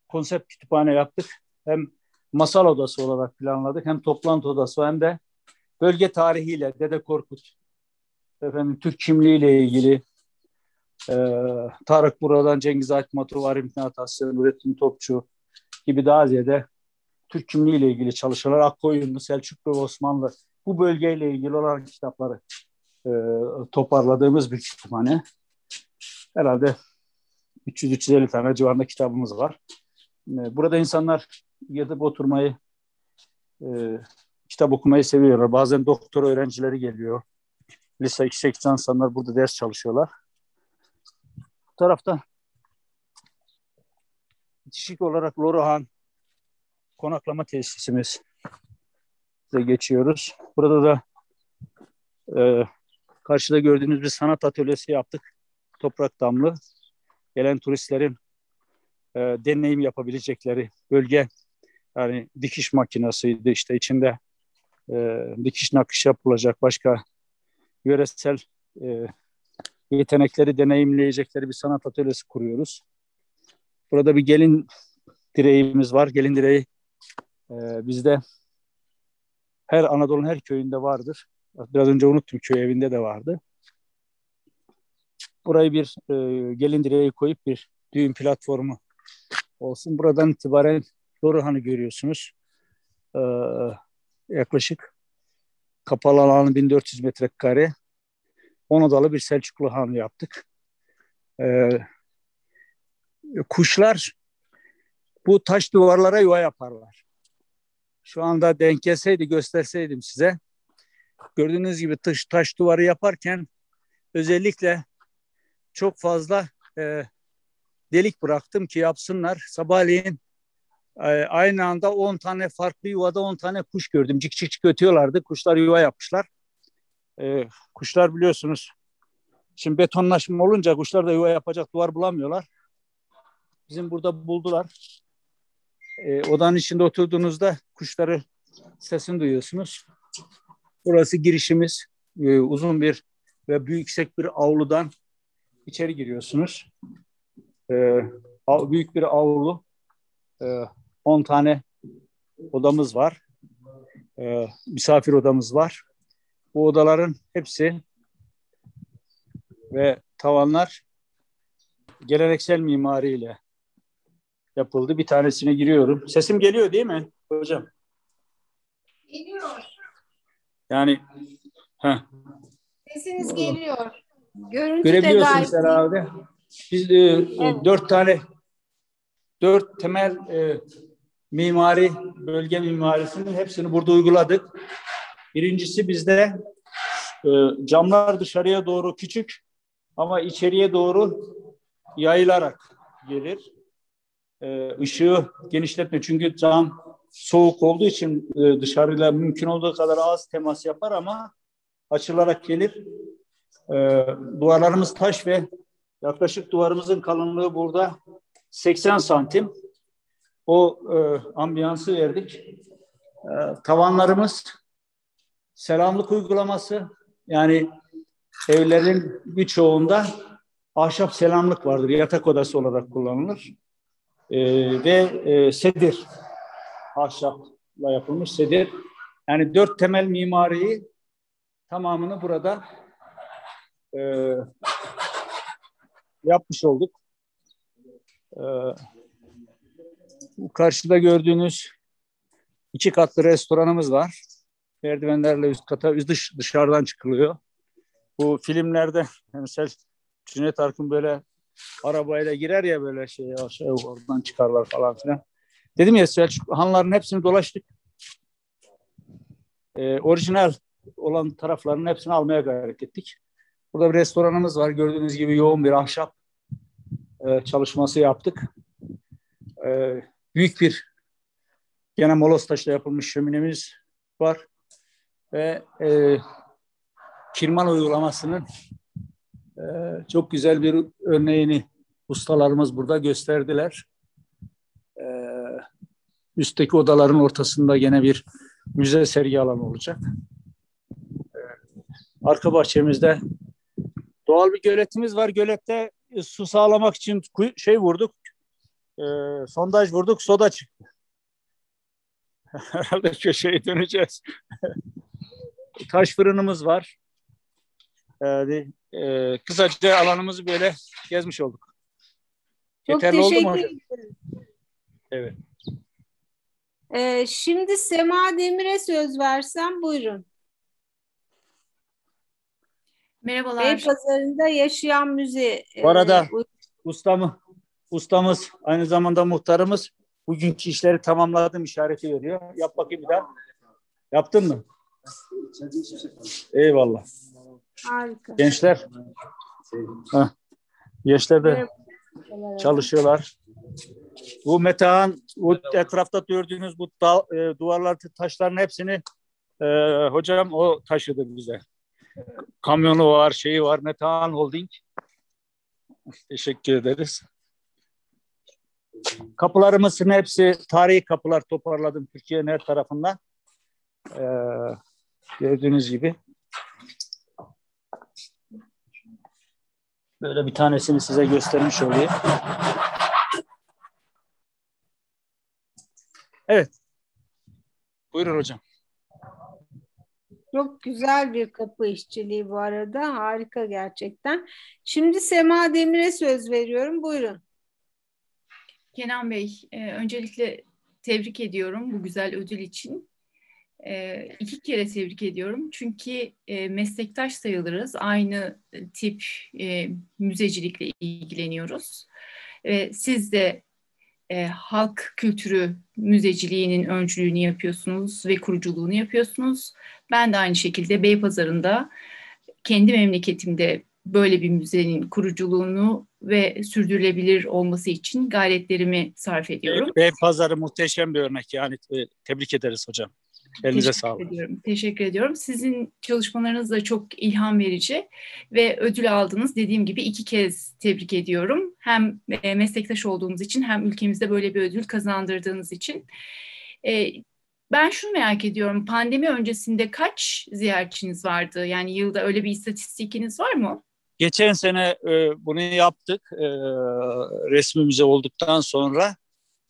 konsept kütüphane yaptık. Hem masal odası olarak planladık hem toplantı odası hem de bölge tarihiyle Dede Korkut, efendim Türk kimliğiyle ilgili e, Tarık Buradan, Cengiz Aytmatov, Arif Nihat Asya, Nurettin Topçu gibi daha ziyade Türk kimliğiyle ilgili çalışmalar, Akkoyunlu, Selçuklu Osmanlı bu bölgeyle ilgili olan kitapları e, toparladığımız bir kütüphane. Herhalde 300-350 tane civarında kitabımız var. Ee, burada insanlar yatıp oturmayı, e, kitap okumayı seviyorlar. Bazen doktor öğrencileri geliyor. Lise yüksek insanlar burada ders çalışıyorlar. Bu tarafta bitişik olarak Loruhan konaklama tesisimiz de geçiyoruz. Burada da e, karşıda gördüğünüz bir sanat atölyesi yaptık. Toprak damlı gelen turistlerin e, deneyim yapabilecekleri bölge yani dikiş makinasıydı işte içinde e, dikiş nakış yapılacak başka yöresel e, yetenekleri deneyimleyecekleri bir sanat atölyesi kuruyoruz. Burada bir gelin direğimiz var. Gelin direği e, bizde her Anadolu'nun her köyünde vardır. Biraz önce unuttum köy evinde de vardı. Burayı bir e, gelin direği koyup bir düğün platformu olsun. Buradan itibaren Doruhan'ı görüyorsunuz. E, yaklaşık kapalı alanı 1400 metrekare 10 odalı bir Selçuklu hanı yaptık. E, kuşlar bu taş duvarlara yuva yaparlar. Şu anda denk gelseydi gösterseydim size. Gördüğünüz gibi taş, taş duvarı yaparken özellikle çok fazla e, delik bıraktım ki yapsınlar. Sabahleyin e, aynı anda 10 tane farklı yuvada 10 tane kuş gördüm. Cik cik cik ötüyorlardı. Kuşlar yuva yapmışlar. E, kuşlar biliyorsunuz şimdi betonlaşma olunca kuşlar da yuva yapacak duvar bulamıyorlar. Bizim burada buldular. E, odanın içinde oturduğunuzda kuşları sesini duyuyorsunuz. Burası girişimiz. E, uzun bir ve büyük yüksek bir avludan içeri giriyorsunuz. Ee, büyük bir avlu. Ee, 10 tane odamız var. e, misafir odamız var. Bu odaların hepsi ve tavanlar geleneksel mimariyle yapıldı. Bir tanesine giriyorum. Sesim geliyor değil mi hocam? Geliyor. Yani heh, Sesiniz geliyor. Görüntü görebiliyorsunuz gayet herhalde. Biz e, e, dört tane dört temel e, mimari bölge mimarisinin hepsini burada uyguladık. Birincisi bizde e, camlar dışarıya doğru küçük ama içeriye doğru yayılarak gelir. E, ışığı genişletme çünkü cam soğuk olduğu için e, dışarıyla mümkün olduğu kadar az temas yapar ama açılarak gelir. E, duvarlarımız taş ve yaklaşık duvarımızın kalınlığı burada 80 santim. O e, ambiyansı verdik. E, tavanlarımız selamlık uygulaması yani evlerin birçoğunda ahşap selamlık vardır. Yatak odası olarak kullanılır. E, ve e, sedir ahşapla yapılmış sedir. Yani dört temel mimariyi tamamını burada e, yapmış olduk. E, karşıda gördüğünüz iki katlı restoranımız var. Merdivenlerle üst kata dış, dışarıdan çıkılıyor. Bu filmlerde mesela Cüneyt Arkın böyle arabayla girer ya böyle şey aşağı oradan çıkarlar falan filan. Dedim ya Selçuk hanların hepsini dolaştık. Ee, orijinal olan taraflarının hepsini almaya gayret ettik. Burada bir restoranımız var. Gördüğünüz gibi yoğun bir ahşap e, çalışması yaptık. E, büyük bir gene molos taşla yapılmış şöminemiz var. Ve e, kirman uygulamasının e, çok güzel bir örneğini ustalarımız burada gösterdiler. E, üstteki odaların ortasında gene bir müze sergi alanı olacak. E, arka bahçemizde doğal bir göletimiz var. Gölette e, su sağlamak için şey vurduk, e, sondaj vurduk, soda çıktı. Herhalde köşeye döneceğiz. Taş fırınımız var. Yani, e, kısaca alanımızı böyle gezmiş olduk. Çok Yeterli teşekkür ederim. Evet. Ee, şimdi Sema Demir'e söz versem buyurun. Merhabalar. Beypazarı'nda yaşayan müze. Bu arada e, ustamı, ustamız aynı zamanda muhtarımız bugünkü işleri tamamladım işareti veriyor. Yap bakayım bir daha. Yaptın mı? Eyvallah. harika. Gençler. Heh. Gençler de çalışıyorlar. Bu Metehan, bu etrafta gördüğünüz bu da, e, duvarlar, taşların hepsini e, hocam o taşıdı bize. Kamyonu var, şeyi var, Metehan Holding. Teşekkür ederiz. Kapılarımızın hepsi tarihi kapılar toparladım Türkiye'nin her tarafından. Ee, gördüğünüz gibi. Böyle bir tanesini size göstermiş olayım. Evet. Buyurun hocam. Çok güzel bir kapı işçiliği bu arada. Harika gerçekten. Şimdi Sema Demir'e söz veriyorum. Buyurun. Kenan Bey, e, öncelikle tebrik ediyorum bu güzel ödül için. E, iki kere tebrik ediyorum. Çünkü e, meslektaş sayılırız. Aynı tip müzecilikle ilgileniyoruz. E, siz de e, halk kültürü müzeciliğinin öncülüğünü yapıyorsunuz ve kuruculuğunu yapıyorsunuz. Ben de aynı şekilde Beypazarı'nda kendi memleketimde böyle bir müzenin kuruculuğunu ve sürdürülebilir olması için gayretlerimi sarf ediyorum. Bey Pazarı muhteşem bir örnek yani e, tebrik ederiz hocam. Elinize Teşekkür sağlık. ediyorum. Teşekkür ediyorum. Sizin çalışmalarınız da çok ilham verici ve ödül aldınız. Dediğim gibi iki kez tebrik ediyorum. Hem e, meslektaş olduğumuz için hem ülkemizde böyle bir ödül kazandırdığınız için. E, Ben şunu merak ediyorum. Pandemi öncesinde kaç ziyaretçiniz vardı? Yani yılda öyle bir istatistikiniz var mı? Geçen sene e, bunu yaptık. E, resmimize olduktan sonra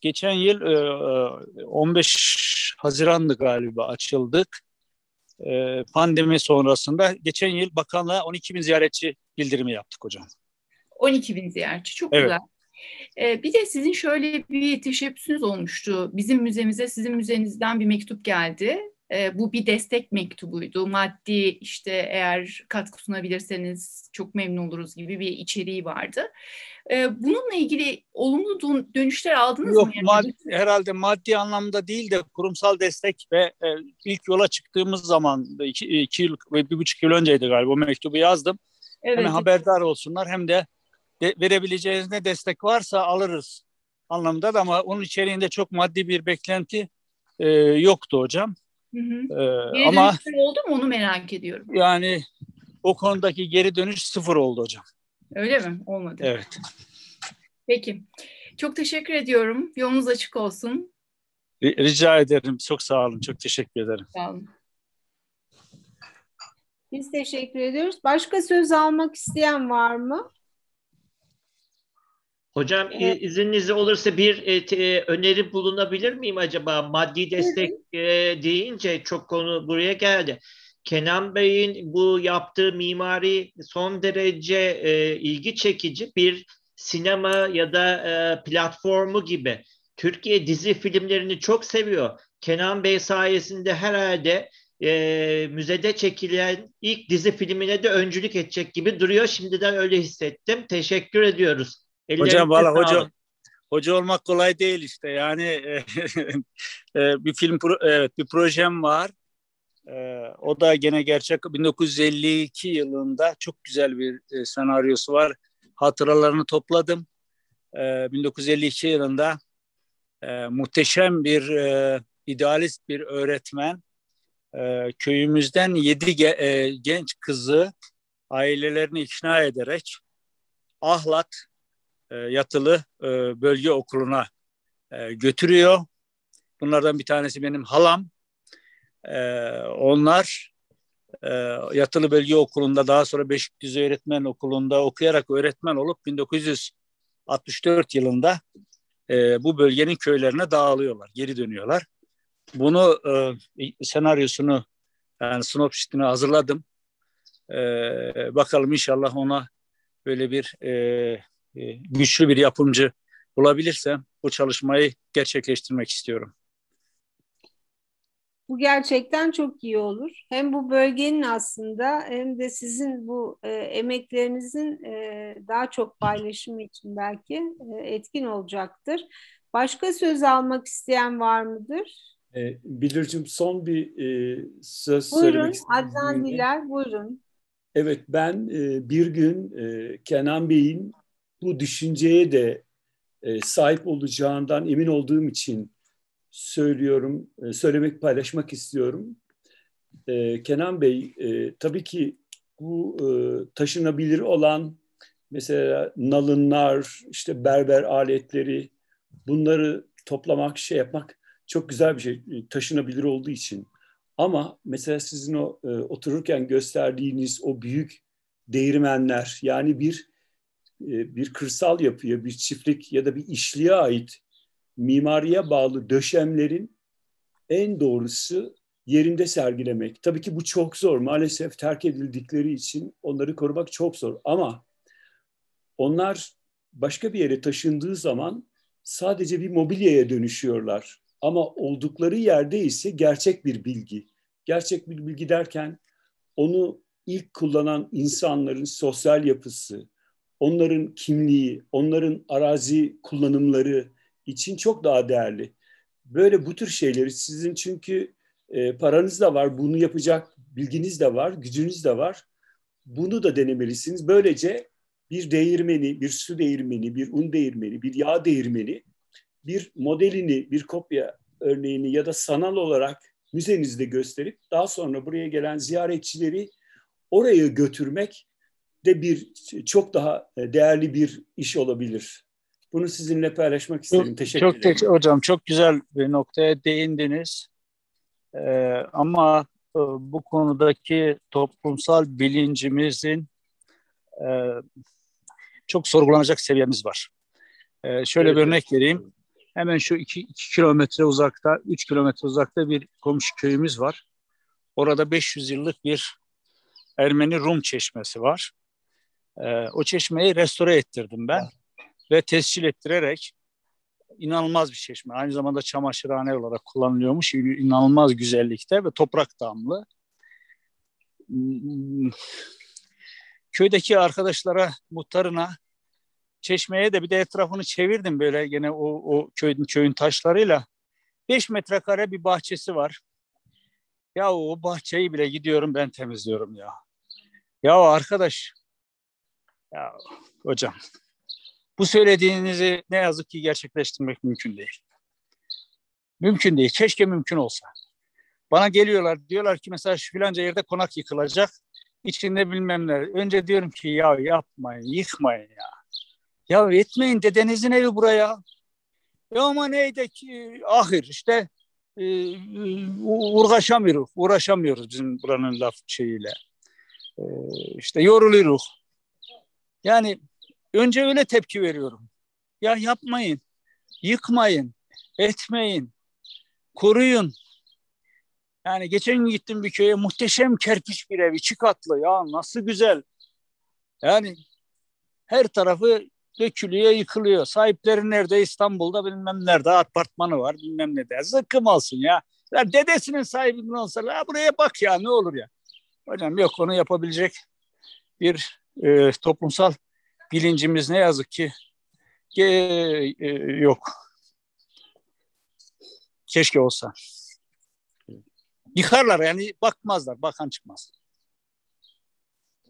geçen yıl 15 Haziran'dı galiba açıldık. Pandemi sonrasında geçen yıl bakanlığa 12 bin ziyaretçi bildirimi yaptık hocam. 12 bin ziyaretçi çok Evet. güzel. Bir de sizin şöyle bir teşebbüsünüz olmuştu. Bizim müzemize sizin müzenizden bir mektup geldi. Ee, bu bir destek mektubuydu. Maddi işte eğer katkı sunabilirseniz çok memnun oluruz gibi bir içeriği vardı. Ee, bununla ilgili olumlu dön- dönüşler aldınız Yok mı? Yani mad- herhalde maddi anlamda değil de kurumsal destek ve e, ilk yola çıktığımız zaman iki, iki yıl ve bir buçuk yıl önceydi galiba o mektubu yazdım. evet, Hem haberdar olsunlar hem de, de verebileceğiniz ne destek varsa alırız anlamında da ama onun içeriğinde çok maddi bir beklenti e, yoktu hocam. Hı hı. E, Geri ama oldu mu onu merak ediyorum. yani o konudaki geri dönüş sıfır oldu hocam. Öyle mi? Olmadı. Evet. Peki. Çok teşekkür ediyorum. Yolunuz açık olsun. Ri- Rica ederim. Çok sağ olun. Çok teşekkür ederim. Sağ olun. Biz teşekkür ediyoruz. Başka söz almak isteyen var mı? Hocam Evet. e, izniniz olursa bir e, te- öneri bulunabilir miyim acaba? Maddi destek e, deyince çok konu buraya geldi. Kenan Bey'in bu yaptığı mimari son derece e, ilgi çekici bir sinema ya da e, platformu gibi. Türkiye dizi filmlerini çok seviyor. Kenan Bey sayesinde herhalde e, müzede çekilen ilk dizi filmine de öncülük edecek gibi duruyor. Şimdiden öyle hissettim. Teşekkür ediyoruz. Ellerinize Hocam valla hoca hoca olmak kolay değil işte. Yani e, e, bir film pro- evet bir projem var. E, o da gene gerçek 1952 yılında çok güzel bir e, senaryosu var. Hatıralarını topladım. E, 1952 yılında e, muhteşem bir e, idealist bir öğretmen e, köyümüzden yedi ge- e, genç kızı ailelerini ikna ederek Ahlat e, yatılı e, bölge okuluna e, götürüyor. Bunlardan bir tanesi benim halam. Onlar yatılı bölge okulunda daha sonra Beşikdüzü Öğretmen Okulu'nda okuyarak öğretmen olup 1964 yılında bu bölgenin köylerine dağılıyorlar, geri dönüyorlar. Bunu senaryosunu yani sinopsisini hazırladım. E, bakalım inşallah ona böyle bir e, güçlü bir yapımcı bulabilirsem bu çalışmayı gerçekleştirmek istiyorum. Bu gerçekten çok iyi olur. Hem bu bölgenin aslında hem de sizin bu e, emeklerinizin e, daha çok paylaşımı için belki e, etkin olacaktır. Başka söz almak isteyen var mıdır? E, Bilircim son bir e, söz Buyurun, söylemek istedim. Adnan Diler, buyurun. Evet ben e, bir gün e, Kenan Bey'in bu düşünceye de e, sahip olacağından emin olduğum için söylüyorum, e, söylemek, paylaşmak istiyorum. E, Kenan Bey e, tabii ki bu e, taşınabilir olan mesela nalınlar, işte berber aletleri bunları toplamak, şey yapmak çok güzel bir şey e, taşınabilir olduğu için. Ama mesela sizin o e, otururken gösterdiğiniz o büyük değirmenler yani bir bir kırsal yapıya, bir çiftlik ya da bir işliğe ait mimariye bağlı döşemlerin en doğrusu yerinde sergilemek. Tabii ki bu çok zor. Maalesef terk edildikleri için onları korumak çok zor. Ama onlar başka bir yere taşındığı zaman sadece bir mobilyaya dönüşüyorlar. Ama oldukları yerde ise gerçek bir bilgi. Gerçek bir bilgi derken onu ilk kullanan insanların sosyal yapısı, onların kimliği, onların arazi kullanımları için çok daha değerli. Böyle bu tür şeyleri sizin çünkü e, paranız da var, bunu yapacak bilginiz de var, gücünüz de var. Bunu da denemelisiniz. Böylece bir değirmeni, bir su değirmeni, bir un değirmeni, bir yağ değirmeni bir modelini, bir kopya örneğini ya da sanal olarak müzenizde gösterip daha sonra buraya gelen ziyaretçileri oraya götürmek de bir çok daha değerli bir iş olabilir. Bunu sizinle paylaşmak isterim. Çok, Teşekkür çok ederim. te- hocam çok güzel bir noktaya değindiniz. Ee, ama e, bu konudaki toplumsal bilincimizin e, çok sorgulanacak seviyemiz var. Ee, şöyle bir Evet. örnek vereyim. Hemen şu iki, iki kilometre uzakta, üç kilometre uzakta bir komşu köyümüz var. Orada 500 yıllık bir Ermeni Rum çeşmesi var. Ee, o çeşmeyi restore ettirdim ben ve tescil ettirerek inanılmaz bir çeşme. Aynı zamanda çamaşırhane olarak kullanılıyormuş. İnanılmaz güzellikte ve toprak damlı. Hmm, köydeki arkadaşlara, muhtarına çeşmeye de bir de etrafını çevirdim böyle gene o, o köyün, köyün taşlarıyla. Beş metrekare bir bahçesi var. Ya o bahçeyi bile gidiyorum ben temizliyorum ya. Ya arkadaş, ya hocam bu söylediğinizi ne yazık ki gerçekleştirmek mümkün değil. Mümkün değil. Keşke mümkün olsa. Bana geliyorlar diyorlar ki mesela şu filanca yerde konak yıkılacak. İçinde bilmem ne. Önce diyorum ki ya yapmayın, yıkmayın ya. Ya etmeyin dedenizin evi buraya. Ya ama neydi ki ahir işte e, uğraşamıyoruz. Uğraşamıyoruz bizim buranın laf şeyiyle. E, işte yoruluyoruz. Yani önce öyle tepki veriyorum. Ya yapmayın, yıkmayın, etmeyin, koruyun. Yani geçen gün gittim bir köye muhteşem kerpiç bir ev, iki katlı ya nasıl güzel. Yani her tarafı dökülüyor, yıkılıyor. Sahipleri nerede? İstanbul'da bilmem nerede apartmanı var bilmem ne de. Zıkkım olsun ya. ya dedesinin sahibinin olsa ya buraya bak ya ne olur ya. Hocam yok onu yapabilecek bir e, toplumsal bilincimiz ne yazık ki e, e, yok. Keşke olsa. Yıkarlar yani bakmazlar, bakan çıkmaz.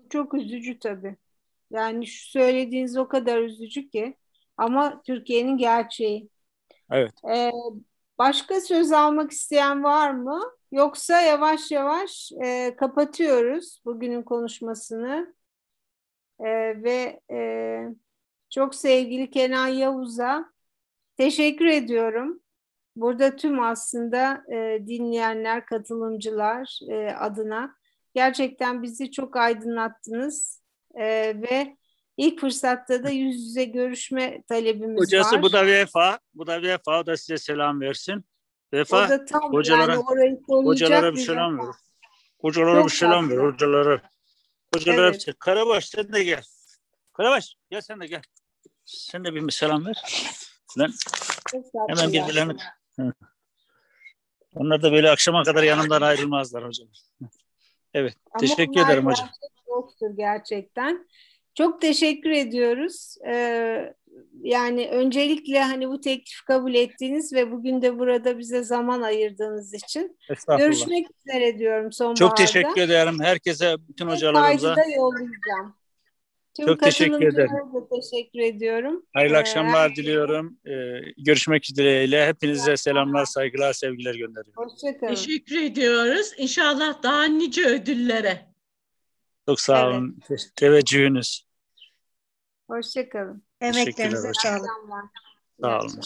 Çok üzücü tabii. Yani şu söylediğiniz o kadar üzücü ki ama Türkiye'nin gerçeği. Evet. Ee, başka söz almak isteyen var mı? Yoksa yavaş yavaş e, kapatıyoruz bugünün konuşmasını. E, ve e, çok sevgili Kenan Yavuz'a teşekkür ediyorum. Burada tüm aslında e, dinleyenler, katılımcılar e, adına gerçekten bizi çok aydınlattınız e, ve ilk fırsatta da yüz yüze görüşme talebimiz Hocası, var. bu da Vefa, bu da Vefa, o da size selam versin. Vefa, o da tam hocalara, yani orayı hocalara bir selam vefa. ver. Hocalara Çok bir selam ver, tatlı. hocalara. Hocalara Evet. bir- Karabaş sen de gel. Karabaş gel sen de gel. Sen de bir selam ver. Tatlı Hemen birbirlerini... Onlar da böyle akşama kadar yanımdan ayrılmazlar hocam. Evet, Ama teşekkür ederim hocam. dosttur gerçekten. Çok teşekkür ediyoruz. Ee, yani öncelikle hani bu teklif kabul ettiğiniz ve bugün de burada bize zaman ayırdığınız için. Görüşmek üzere diyorum sonbaharda. Çok teşekkür ederim herkese, bütün hocalarımıza. Kaydı da yollayacağım. Tüm Çok teşekkür da teşekkür ediyorum. Hayırlı Ee, akşamlar diliyorum. Ee, görüşmek dileğiyle. Hepinize selamlar, saygılar, sevgiler gönderiyorum. Hoşçakalın. Teşekkür ediyoruz. İnşallah daha nice ödüllere. Çok sağ Evet. olun. Teveccühünüz. Hoşçakalın. Emeklerinize sağlık. Sağ olun.